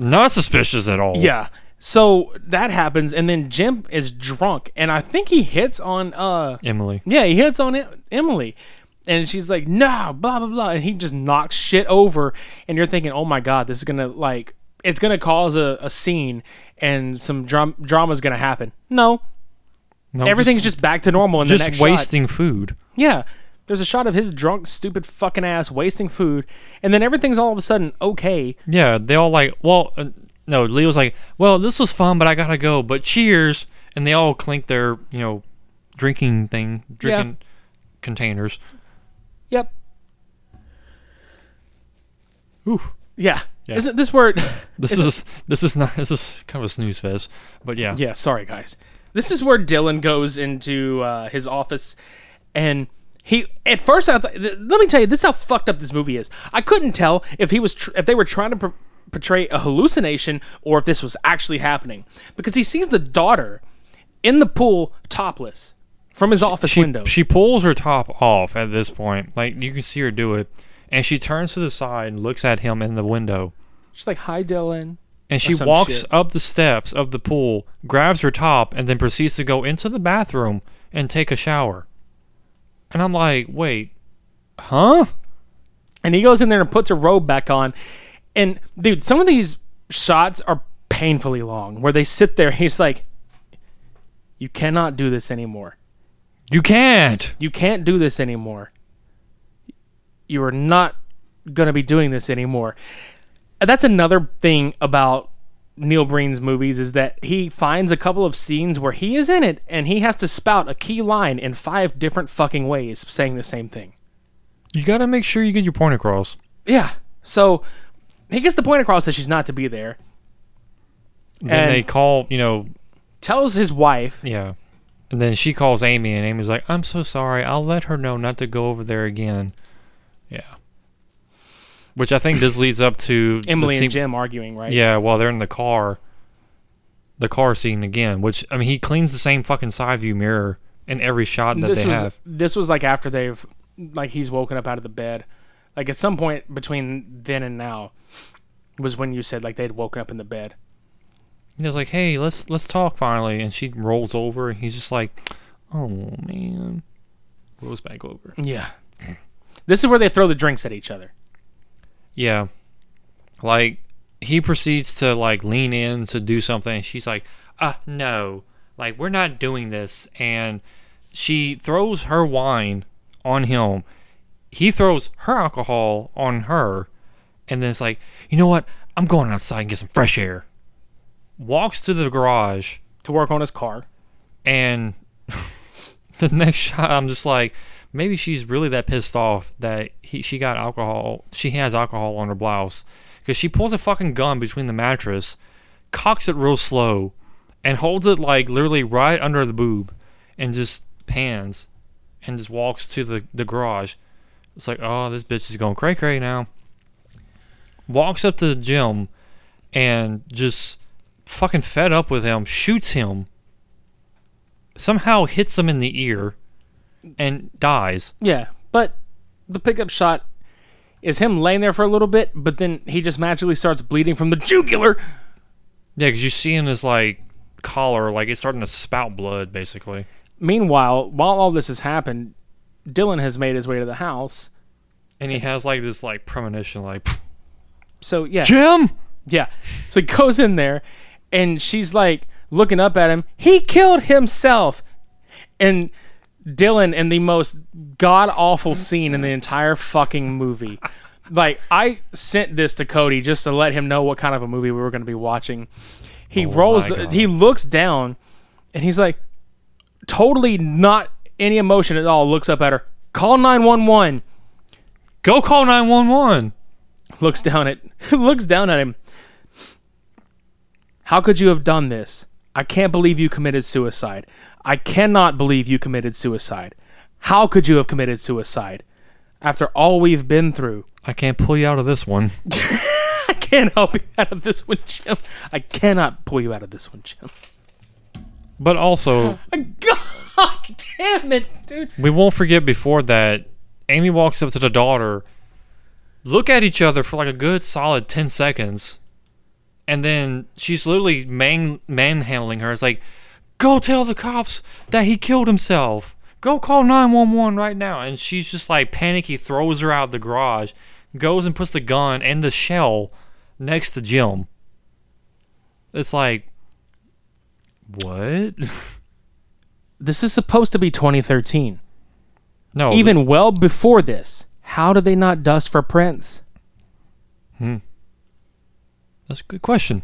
Not suspicious at all. Yeah. So that happens, and then Jim is drunk, and I think he hits on uh Emily. yeah he hits on it, Emily, and she's like no blah blah blah, and he just knocks shit over, and you're thinking oh my god this is gonna like it's gonna cause a, a scene and some drama is gonna happen. No, No, everything's just, back to normal in the just next shot. wasting food. Yeah. There's a shot of his drunk, stupid fucking ass wasting food, and then everything's all of a sudden okay. Yeah, they all like, well, uh, no, Leo's like, well, this was fun, but I gotta go. But cheers, and they all clink their, you know, drinking thing, drinking containers. Yep. Ooh. Yeah. Yeah. Isn't this where? This is this is not this is kind of a snooze fest, but yeah, yeah. Sorry, guys. This is where Dylan goes into uh, his office, and he at first I thought. th- Let me tell you, this is how fucked up this movie is. I couldn't tell if he was tr- if they were trying to. Pr- portray a hallucination or if this was actually happening because he sees the daughter in the pool topless from his office she window she pulls her top off at this point, like you can see her do it, and she turns to the side and looks at him in the window. she's like hi dylan And she walks shit. up the steps of the pool, grabs her top, and then proceeds to go into the bathroom and take a shower. And I'm like, wait, huh? and he goes in there and puts her robe back on. And dude, some of these shots are painfully long where they sit there. He's like, You cannot do this anymore. You can't. You can't do this anymore. You are not going to be doing this anymore. That's another thing about Neil Breen's movies is that he finds a couple of scenes where he is in it and he has to spout a key line in five different fucking ways saying the same thing. You got to make sure you get your point across. Yeah. So he gets the point across that she's not to be there. Then And- they call, you know, Tells his wife, yeah. And then she calls Amy, and Amy's like, I'm so sorry. I'll let her know not to go over there again. Which I think this leads up to Emily scene- and Jim arguing, right? Yeah, while they're in the car, the car scene again. Which I mean, he cleans the same fucking side view mirror in every shot that This they was have. this was like after they've like he's woken up out of the bed. Like at some point between then and now was when you said like they'd woken up in the bed. He was like, "Hey, let's let's talk finally," and she rolls over, and he's just like, "Oh man," rolls back over. Yeah. This is where they throw the drinks at each other. Yeah, like he proceeds to like lean in to do something, and she's like, "Uh, no, like we're not doing this," and she throws her wine on him. He throws her alcohol on her, and then it's like, you know what? I'm going outside and get some fresh air. Walks to the garage, To work on his car. and the next shot, I'm just like, maybe she's really that pissed off that he she got alcohol. She has alcohol on her blouse because she pulls a fucking gun between the mattress, cocks it real slow, and holds it like literally right under the boob, and just pans, and just walks to the the garage. It's like, oh, this bitch is going cray cray now. Walks up to the Jim, and just fucking fed up with him, shoots him somehow hits him in the ear and dies. Yeah. But the pickup shot is him laying there for a little bit, but then he just magically starts bleeding from the jugular. Yeah, because you see in his like collar, like it's starting to spout blood, basically. Meanwhile, while all this has happened, Dylan has made his way to the house. And he has like this like premonition, like So yeah. Jim. Yeah. So he goes in there and she's like looking up at him. He killed himself. And Dylan in the most god awful scene in the entire fucking movie. Like I sent this to Cody just to let him know what kind of a movie we were going to be watching. He oh rolls he looks down and he's like totally not any emotion at all looks up at her. Call 911 Go call nine one one. looks down at looks down at him. How could you have done this? I can't believe you committed suicide. I cannot believe you committed suicide. How could you have committed suicide? After all we've been through. I can't pull you out of this one. I can't help you out of this one, Jim. I cannot pull you out of this one, Jim. But also, God damn it, dude. we won't forget before that, Amy walks up to the daughter, look at each other for like a good solid 10 seconds, and then she's literally man manhandling her. It's like, go tell the cops that he killed himself. Go call 911 right now. And she's just like panicky, throws her out of the garage, goes and puts the gun and the shell next to Jim. It's like, what? This is supposed to be 2013. No, Even this- well before this. How do they not dust for prints? Hmm. That's a good question.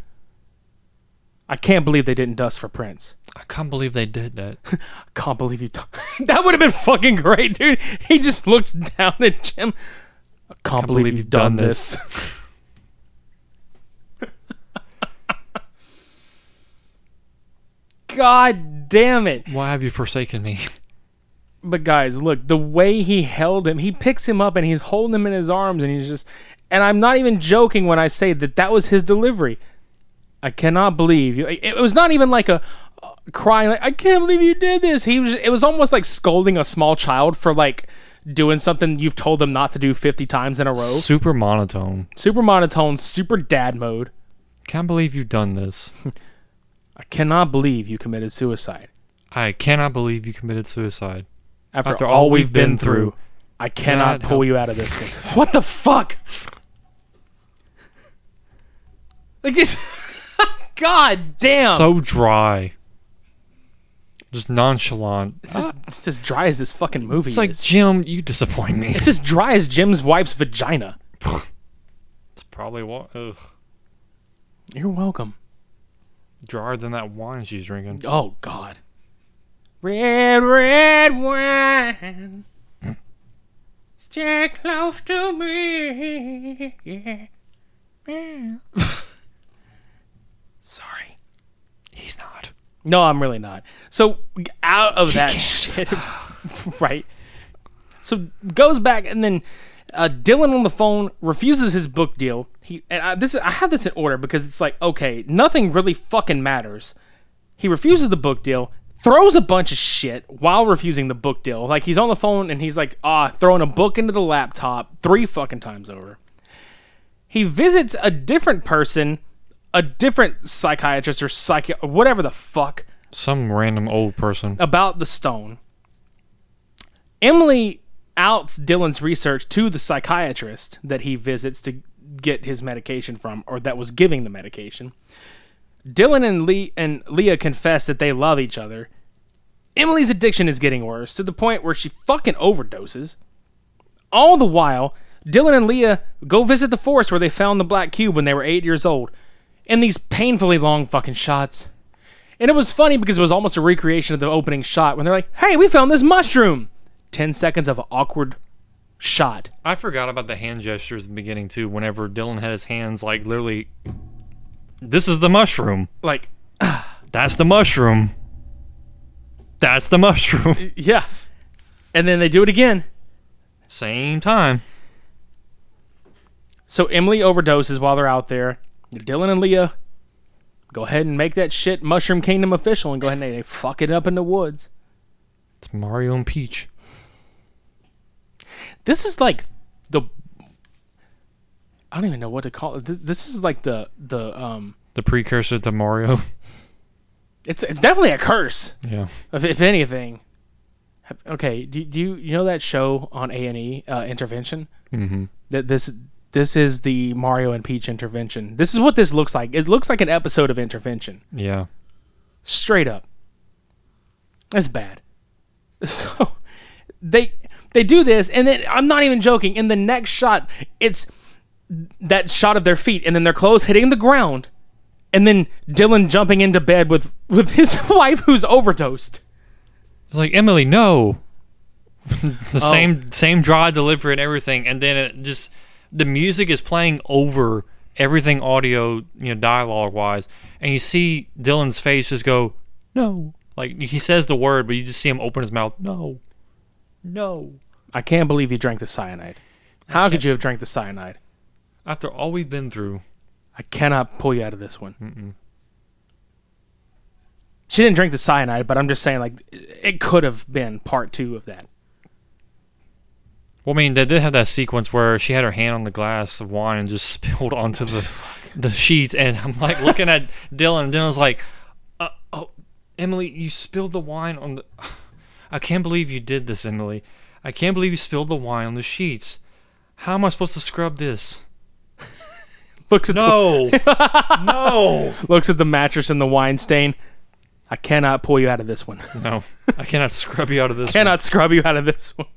I can't believe they didn't dust for prints. I can't believe they did that. I can't believe you. T- that would have been fucking great, dude. He just looks down at Jim. I can't, believe, you've done, this. God damn it. Why have you forsaken me? But guys, look, the way he held him, he picks him up and he's holding him in his arms and he's just and I'm not even joking when I say that that was his delivery. I cannot believe you. It was not even like a crying like I can't believe you did this. He was it was almost like scolding a small child for like doing something you've told them not to do 50 times in a row. Super monotone. Super monotone, super dad mode. Can't believe you've done this. I cannot believe you committed suicide. I cannot believe you committed suicide. After, After all we've been, through, I cannot pull help- you out of this one. what the fuck? Like it's God damn. So dry. Just nonchalant. it's, just, it's as dry as this fucking movie It's like, is. Jim, you disappoint me. It's as dry as Jim's wife's vagina. It's probably what ugh, You're welcome. drier than that wine she's drinking. Oh God. Red, red wine. Stay close to me. Yeah. Sorry. He's not. No, I'm really not. So out of that shit, right? So goes back and then uh, Dylan on the phone refuses his book deal. He and I, this is, I have this in order because it's like okay, nothing really fucking matters. He refuses the book deal, throws a bunch of shit while refusing the book deal. Like he's on the phone and he's like ah throwing a book into the laptop three fucking times over. He visits a different person, a different psychiatrist or psychi whatever the fuck Some random old person. about the stone. Emily outs Dylan's research to the psychiatrist that he visits to get his medication from, or that was giving the medication. Dylan and Lee and Leah confess that they love each other. Emily's addiction is getting worse to the point where she fucking overdoses. All the while, Dylan and Leah go visit the forest where they found the black cube when they were eight years old. In these painfully long fucking shots. And it was funny because it was almost a recreation of the opening shot when they're like, hey, we found this mushroom. 10 seconds of awkward shot. I forgot about the hand gestures in the beginning too. Whenever Dylan had his hands like literally, this is the mushroom. Like, That's the mushroom. That's the mushroom. yeah. And then they do it again. Same time. So Emily overdoses while they're out there. Dylan and Leah go ahead and make that shit Mushroom Kingdom official and go ahead and they fuck it up in the woods. It's Mario and Peach. This is like the I don't even know what to call it. This, this is like the the um The precursor to Mario. it's it's definitely a curse. yeah. If, if anything. Okay, do, do you you know that show on A and E, uh, Intervention? Mm-hmm. That this this is the Mario and Peach intervention. This is what this looks like. It looks like an episode of Intervention, Yeah. straight up. That's bad. So they they do this, and then I'm not even joking. In the next shot, it's that shot of their feet, and then their clothes hitting the ground, and then Dylan jumping into bed with with his wife who's overdosed. It's like Emily, no. the oh. same same dry delivery and everything, and then it just the music is playing over everything audio, you know, dialogue wise, and you see Dylan's face just go, no. Like he says the word, but you just see him open his mouth, no, no. I can't believe you drank the cyanide. How could you have drank the cyanide? After all we've been through, I cannot pull you out of this one. She didn't drink the cyanide, but I'm just saying, like, it could have been part two of that. Well, I mean, they did have that sequence where she had her hand on the glass of wine and just spilled onto the the sheets, and I'm like looking at Dylan, and Dylan's like, uh, "Oh, Emily, you spilled the wine on the. I can't believe you did this, Emily. I can't believe you spilled the wine on the sheets. How am I supposed to scrub this? Looks at No, no, the, looks at the mattress and the wine stain. I cannot pull you out of this one. no! I cannot scrub you out of this. one. cannot scrub you out of this one.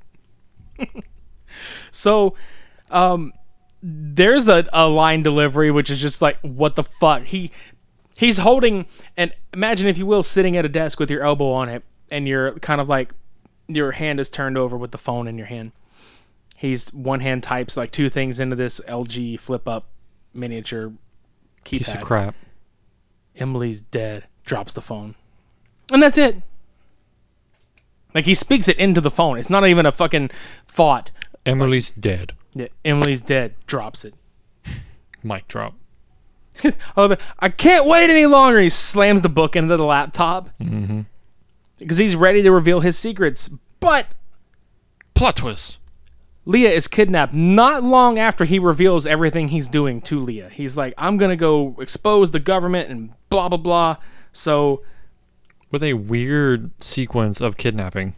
So, um, there's a, a line delivery which is just like, what the fuck? He he's holding and imagine if you will, sitting at a desk with your elbow on it, and you're kind of like your hand is turned over with the phone in your hand. He's one hand types like two things into this LG flip up miniature keypad. Piece of crap. Emily's dead. Drops the phone. And that's it. Like he speaks it into the phone. It's not even a fucking thought. Emily's dead. Yeah, Emily's dead. Drops it. Mic drop. Oh, I can't wait any longer. He slams the book into the laptop Mm-hmm. because he's ready to reveal his secrets. But Plot twist. Leah is kidnapped not long after he reveals everything he's doing to Leah. He's like, I'm going to go expose the government and blah, blah, blah. So with a weird sequence of kidnapping.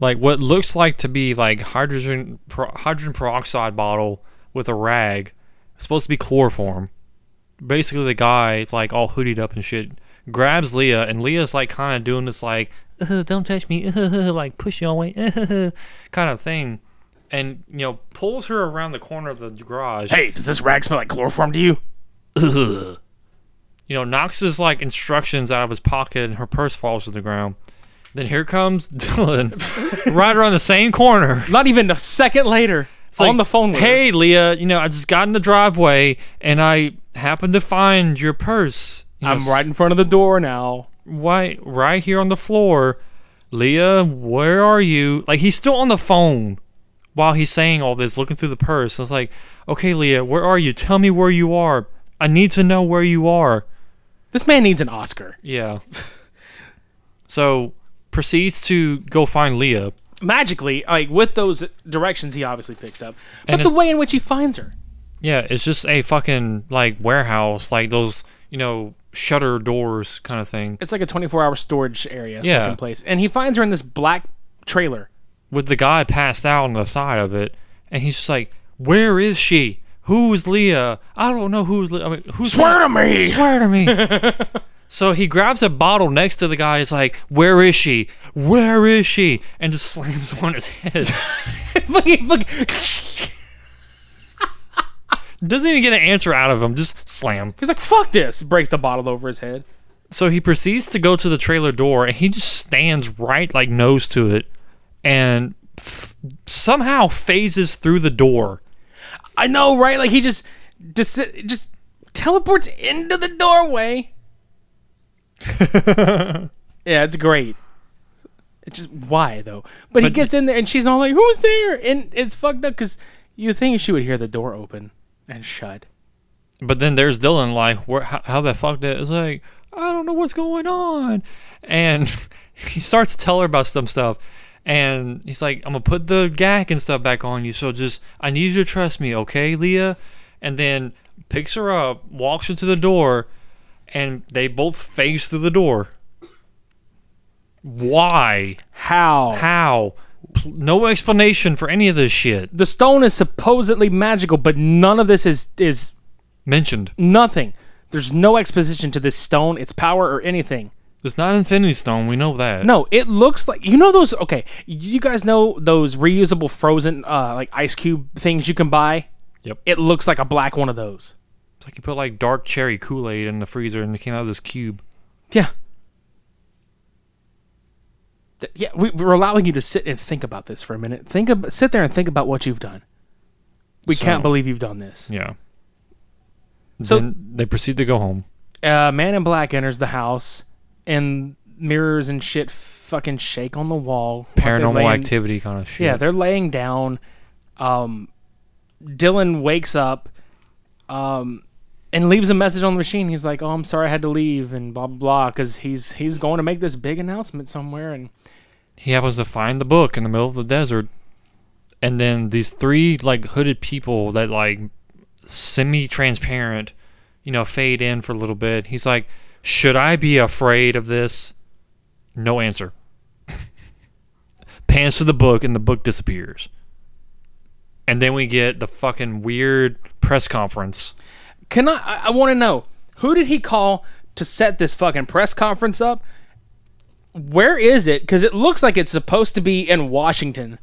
Like what looks like to be like hydrogen per, hydrogen peroxide bottle with a rag, it's supposed to be chloroform. Basically, the guy it's like all hoodied up and shit grabs Leah, and Leah's like kind of doing this like "Uh, "don't touch me," like push you away, kind of thing, and you know pulls her around the corner of the garage. Hey, does this rag smell like chloroform to you? you know, knocks his like instructions out of his pocket and her purse falls to the ground. Then here comes Dylan, right around the same corner. Not even a second later, It's on like, the phone with her. Hey, Leah, you know, I just got in the driveway and I happened to find your purse. You I'm right in front of the door now. right, right here on the floor. Leah, where are you? Like he's still on the phone while he's saying all this, looking through the purse. I was like, okay, Leah, where are you? Tell me where you are. I need to know where you are. This man needs an Oscar. Yeah. so proceeds to go find Leah. Magically, like with those directions he obviously picked up, but the way in which he finds her. Yeah, it's just a fucking like warehouse, like those, you know, shutter doors kind of thing. It's like a 24 hour storage area Yeah. place. And he finds her in this black trailer. With the guy passed out on the side of it, and he's just like, "Where is she? Who's Leah? I don't know who's. Le- I mean, who's Swear to me!" Swear to me!" so he grabs a bottle next to the guy. It's like, "Where is she? Where is she?" And just slams on his head. fucking, fucking, Doesn't even get an answer out of him. Just slam. he's like, fuck this. Breaks the bottle over his head. So he proceeds to go to the trailer door and he just stands right like nose to it and f- somehow phases through the door. I know, right? Like he just, just, just teleports into the doorway. yeah, it's great. It's just why though? But, he gets in there and she's all like, "Who's there?" And it's fucked up because you think she would hear the door open and shut. But then there's Dylan like, Where, how, how the fuck that? It's like, I don't know what's going on. And he starts to tell her about some stuff. And he's like, I'm to put the gag and stuff back on you. So just, I need you to trust me, okay, Leah? And then picks her up, walks her to the door, and they both phase through the door. Why? How? How? No explanation for any of this shit. The stone is supposedly magical, but none of this is is Mentioned. nothing. There's no exposition to this stone, its power, or anything. It's not Infinity Stone. We know that. No, it looks like you know those. Okay, you guys know those reusable frozen uh, like ice cube things you can buy. Yep. It looks like a black one of those. It's like you put like dark cherry Kool Aid in the freezer and it came out of this cube. Yeah. Th- Yeah, we, we're allowing you to sit and think about this for a minute. Think about, sit there and think about what you've done. We So- can't believe you've done this. Yeah. So- then they proceed to go home. uh, man in black enters the house and mirrors and shit fucking shake on the wall Like they're Paranormal laying- activity kind of shit. yeah they're laying down um dylan wakes up um and leaves a message on the machine. He's like, "Oh, I'm sorry, I had to leave," and blah blah blah, because he's he's going to make this big announcement somewhere, and he happens to find the book in the middle of the desert, and then these three like hooded people that like semi-transparent, you know, fade in for a little bit. He's like, "Should I be afraid of this?" No answer. Pans to the book, and the book disappears. And then we get the fucking weird press conference. Can I? I, I want to know who did he call to set this fucking press conference up? Where is it? Because it looks like it's supposed to be in Washington.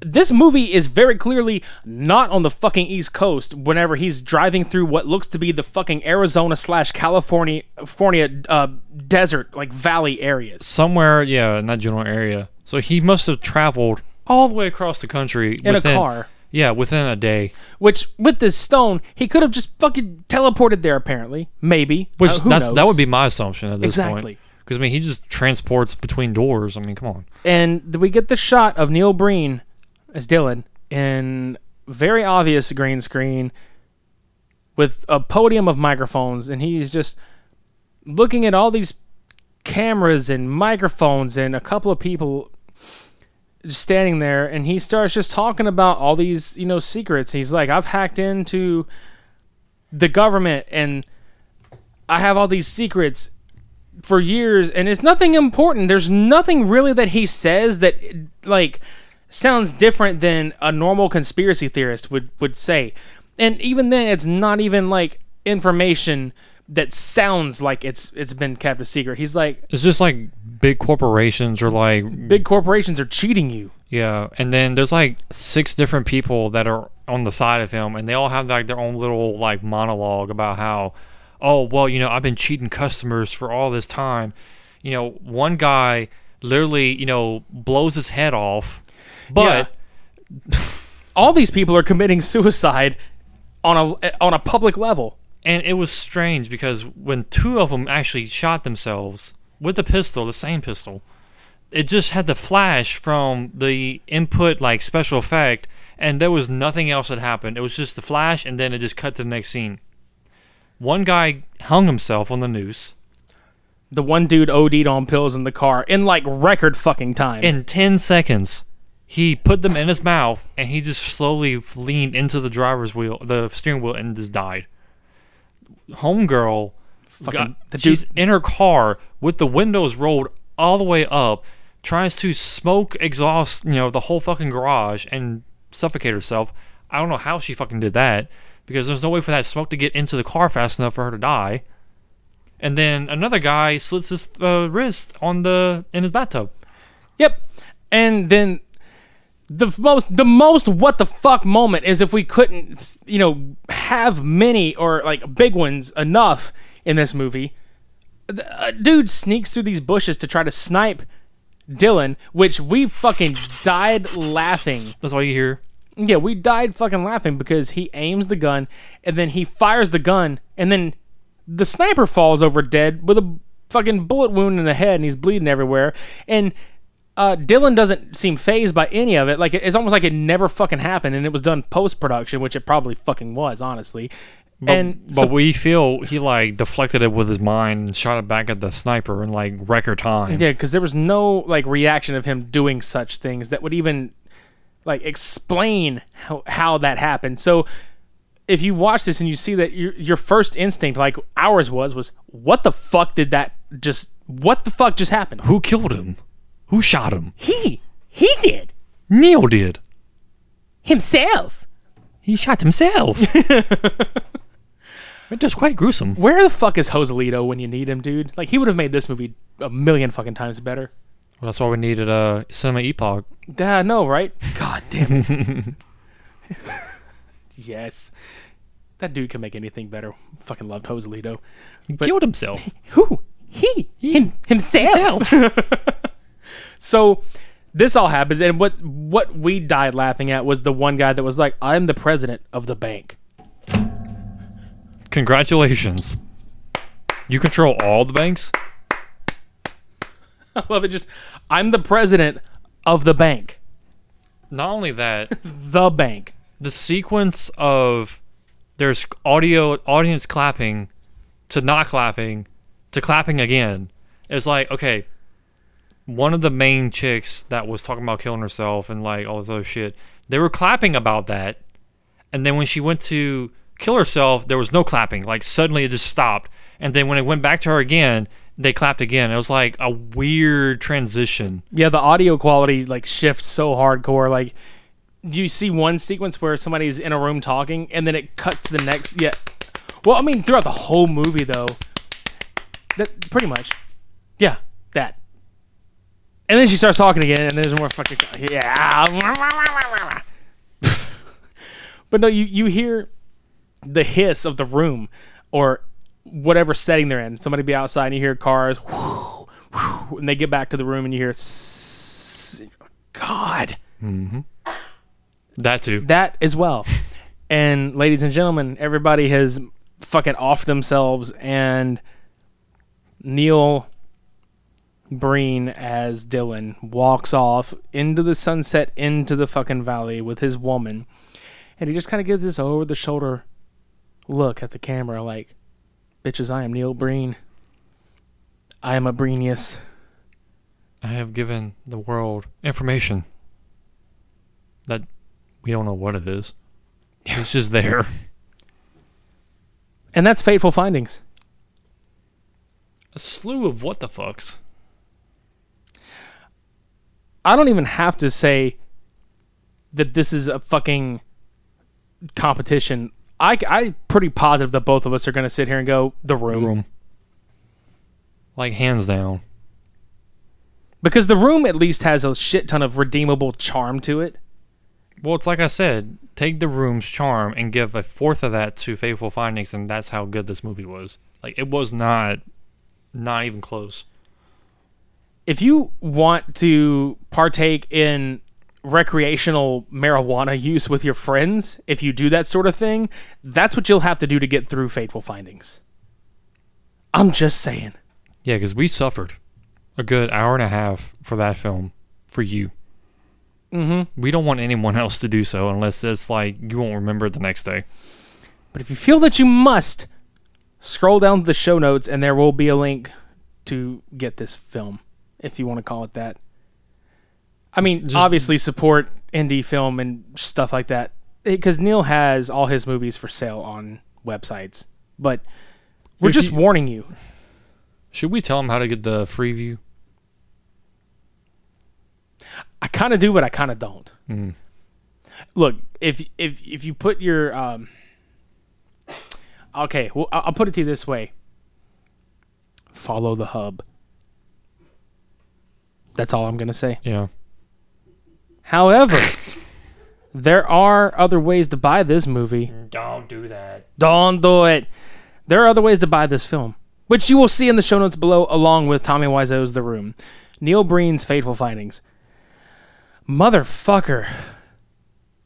This movie is very clearly not on the fucking East Coast. Whenever he's driving through what looks to be the fucking Arizona slash California, California uh, desert like valley areas Somewhere, yeah, in that general area. So he must have traveled all the way across the country in within- a car. Yeah, within a day. Which with this stone, he could have just fucking teleported there. Apparently, maybe. Which Uh, that's that would be my assumption at this point. Exactly. Because I mean, he just transports between doors. I mean, come on. and we get the shot of Neil Breen as Dylan in very obvious green screen with a podium of microphones, and he's just looking at all these cameras and microphones and a couple of people standing there, and he starts just talking about all these you know secrets. He's like, I've hacked into the government and I have all these secrets for years and it's nothing important. There's nothing really that he says that like sounds different than a normal conspiracy theorist would would say. And even then it's not even like information that sounds like it's it's been kept a secret. He's like It's just like big corporations or like big corporations are cheating you. yeah, and then there's like six different people that are on the side of him, and they all have like their own little like monologue about how, oh well, you know, I've been cheating customers for all this time. You know, one guy literally, you know, blows his head off, but All these people are committing suicide on a on a public level. And it was strange because when two of them actually shot themselves with the pistol, the same pistol, it just had the flash from the input like special effect, and there was nothing else that happened. It was just the flash, and then it just cut to the next scene. One guy hung himself on the noose The one dude OD'd on pills in the car in like record fucking time. in 10 seconds. He put them in his mouth, and he just slowly leaned into the driver's wheel, the steering wheel, and just died. Homegirl Fucking- got, the she's in her car with the windows rolled all the way up, tries to smoke exhaust, you know, the whole fucking garage and suffocate herself. I don't know how she fucking did that because there's no way for that smoke to get into the car fast enough for her to die. And then another guy slits his uh, wrist on the in his bathtub. Yep. And then the most the most what the fuck moment is if we couldn't you know have many or like big ones enough in this movie. The- A dude sneaks through these bushes to try to snipe Dylan, which we fucking died laughing. That's all you hear. Yeah, we died fucking laughing because he aims the gun and then he fires the gun and then the sniper falls over dead with a fucking bullet wound in the head and he's bleeding everywhere. And uh, Dylan doesn't seem phased by any of it. Like it's almost like it never fucking happened and it was done post production, which it probably fucking was, honestly. But, and but so- we feel he like deflected it with his mind and shot it back at the sniper in like record time. Yeah, because there was no like reaction of him doing such things that would even like explain how how that happened. So if you watch this and you see that your your first instinct, like ours was, was what the fuck did that just what the fuck just happened? Who killed him? Who shot him? He he did Neil did. himself. He shot himself. It is quite gruesome. Where the fuck is Joselito when you need him, dude? Like he would have made this movie a million fucking times better. Well, that's why we needed a cinema epoch. Yeah, no, right? God damn it. yes. That dude can make anything better. Fucking loved Joselito. He killed himself. Who? He, him himself. So this all happens, and what what we died laughing at was the one guy that was like, "I'm the president of the bank." Congratulations. You control all the banks? I love it. Just, I'm the president of the bank. Not only that, The bank. the sequence of there's audio audience clapping to not clapping to clapping again. It's like okay, one of the main chicks that was talking about killing herself and like all this other shit, they were clapping about that, and then when she went to kill herself, there was no clapping. Like suddenly it just stopped, and then when it went back to her again, they clapped again. It was like a weird transition. Yeah, the audio quality like shifts so hardcore. Like you see one sequence where somebody's in a room talking, and then it cuts to the next. Yeah. Well, I mean, throughout the whole movie, though, that pretty much. Yeah, that. And then she starts talking again, and there's more fucking yeah. but no, you you hear the hiss of the room or whatever setting they're in. Somebody be outside, and you hear cars, and they get back to the room, and you hear, "Sss." God, mm-hmm. That too. that as well. And ladies and gentlemen, everybody has fucking off themselves, and Neil Breen as Dylan walks off into the sunset, into the fucking valley with his woman, and he just kind of gives this over the shoulder look at the camera, like, "Bitches, I am Neil Breen. I am a Breenius." I have given the world information that we don't know what it is. It's just there. And that's fateful findings. A slew of what the fucks. I don't even have to say that this is a fucking competition. I I'm pretty positive that both of us are going to sit here and go the room. Room. Like hands down. because the room at least has a shit ton of redeemable charm to it. Well, it's like I said, take the room's charm and give a fourth of that to Fateful Findings, and that's how good this movie was. Like it was not, not even close. If you want to partake in recreational marijuana use with your friends, if you do that sort of thing, that's what you'll have to do to get through Fateful Findings. I'm just saying. Yeah, because we suffered a good hour and a half for that film for you. Mm-hmm. We don't want anyone else to do so unless it's like you won't remember it the next day. But if you feel that you must, scroll down to the show notes and there will be a link to get this film, if you want to call it that. I mean, Just- obviously support indie film and stuff like that because Neil has all his movies for sale on websites. But we're just you- warning you. Should we tell him how to get the free view? I kind of do, but I kind of don't. Look, if if if you put your um, okay, well, I'll I'll put it to you this way: follow the hub. That's all I'm gonna say. Yeah. However, there are other ways to buy this movie. Don't do that. Don't do it. There are other ways to buy this film, which you will see in the show notes below, along with Tommy Wiseau's The Room, Neil Breen's Fateful Findings. Motherfucker.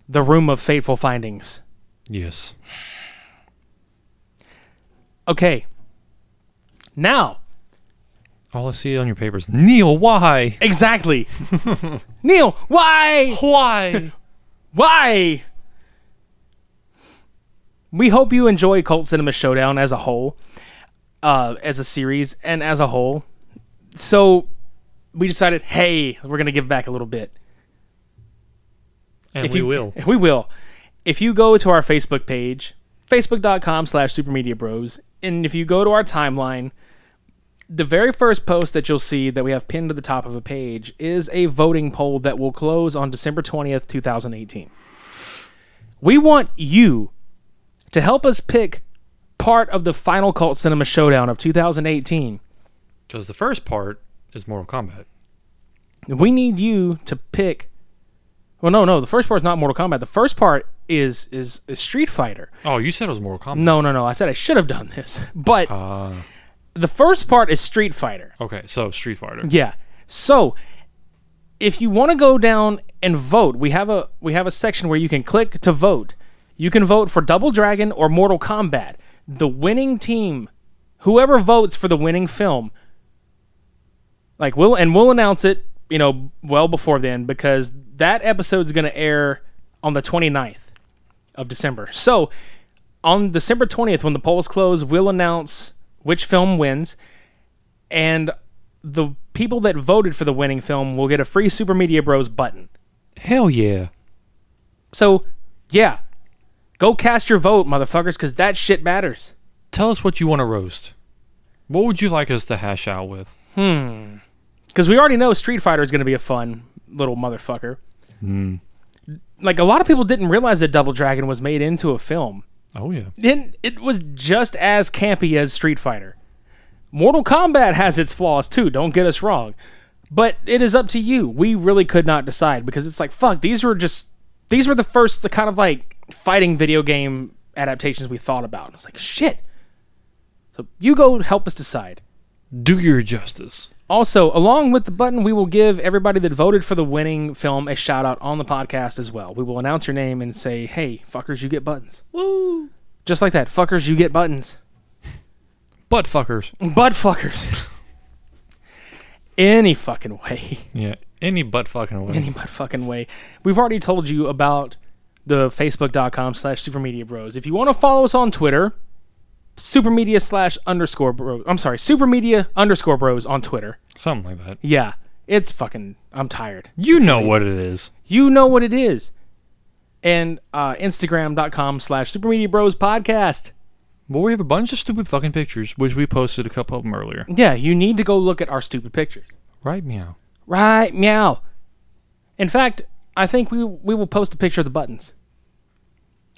The Room of Fateful Findings. Yes. Okay. Now, All I see on your papers. Neil, why? exactly. Neil, why? Why? Why? We hope you enjoy Cult Cinema Showdown as a whole, uh, as a series, and as a whole. So we decided, hey, we're gonna give back a little bit. And If we you- will. We will. If you go to our Facebook page, facebook.com slash supermedia bros, and if you go to our timeline, the very first post that you'll see that we have pinned to the top of a page is a voting poll that will close on December 20th, 2018. We want you to help us pick part of the final Cult Cinema Showdown of 2018. Because the first part is Mortal Kombat. We need you to pick. Well, no, no. The first part is not Mortal Kombat. The first part is is, is Street Fighter. Oh, you said it was Mortal Kombat. No, no, no. I said I should have done this, but Uh, the first part is Street Fighter. okay, so Street Fighter. Yeah. So, if you want to go down and vote, we have a we have a section where you can click to vote. You can vote for Double Dragon or Mortal Kombat. The winning team, whoever votes for the winning film, like we'll and we'll announce it, you know, well before then because that episode's going to air on the 29th of December. So, on December 20th, when the polls close, we'll announce which film wins, and the people that voted for the winning film will get a free Super Media Bros button. Hell yeah. So, yeah, go cast your vote, motherfuckers, because that shit matters. Tell us what you want to roast. What would you like us to hash out with? Hmm. Because we already know Street Fighter is going to be a fun little motherfucker. Like, a lot of people didn't realize that Double Dragon was made into a film. Oh yeah. It, it was just as campy as Street Fighter. Mortal Kombat has its flaws too, don't get us wrong. But it is up to you. We really could not decide because it's like, fuck, these were just, these were the first, the kind of like fighting video game adaptations we thought about. It's like, shit. So you go help us decide. Do your justice. Also, along with the button, we will give everybody that voted for the winning film a shout out on the podcast as well. We will announce your name and say, hey, fuckers, you get buttons. Woo! Just like that. Fuckers, you get buttons. Butt fuckers. Butt fuckers. Any fucking way. Yeah. Any butt fucking way. Any butt fucking way. We've already told you about the facebook.com slash supermedia bros. If you want to follow us on Twitter, supermedia slash underscore bros. I'm sorry, supermedia underscore bros on Twitter. Something like that. Yeah. It's fucking, I'm tired. You know what it is. You know what it is. And uh, Instagram.com slash supermedia bros podcast. Well, we have a bunch of stupid fucking pictures, which we posted a couple of them earlier. Yeah, you need to go look at our stupid pictures. Right, meow. Right, meow. In fact, I think we we will post a picture of the buttons.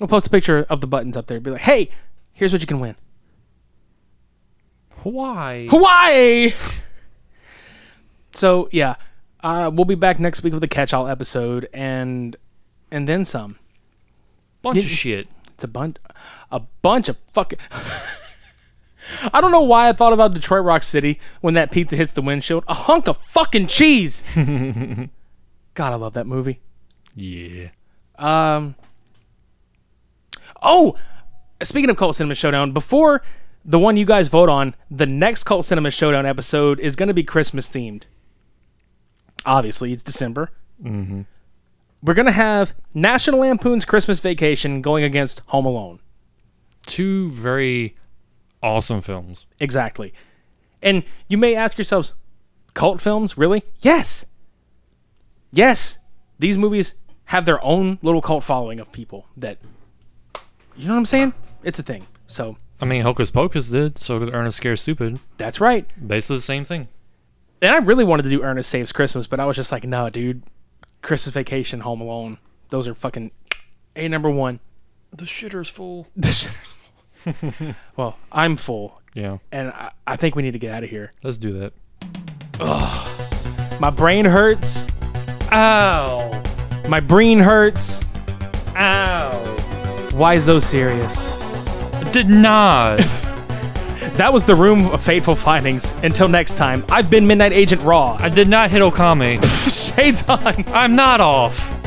We'll post a picture of the buttons up there. Be like, hey, here's what you can win. Why? Hawaii. so yeah, uh, we'll be back next week with a catch-all episode and and then some. Bunch of shit. It's a bunch, a bunch of fucking. I don't know why I thought about Detroit Rock City when that pizza hits the windshield. A hunk of fucking cheese. God, I love that movie. Yeah. Um. Oh, speaking of Cult Cinema Showdown, before the one you guys vote on, the next Cult Cinema Showdown episode is going to be Christmas themed. Obviously, it's December. Mm-hmm. We're going to have National Lampoon's Christmas Vacation going against Home Alone. Two very awesome films. Exactly. And you may ask yourselves, cult films, really? Yes. Yes. These movies have their own little cult following of people that, you know what I'm saying? It's a thing. So I mean, Hocus Pocus did, so did Ernest Scares Stupid. that's right. Basically the same thing. And I really wanted to do Ernest Saves Christmas, but I was just like, no, dude. Christmas Vacation, Home Alone. Those are fucking A number one. The shitter's full. well, I'm full, Yeah. and I, I think we need to get out of here. Let's do that. Ugh. My brain hurts. Ow. My brain hurts. Ow. Why so serious? Did not. That was the Room of Fateful Findings. Until next time, I've been Midnight Agent Raw. I did not hit Okami. Shades on. I'm not off.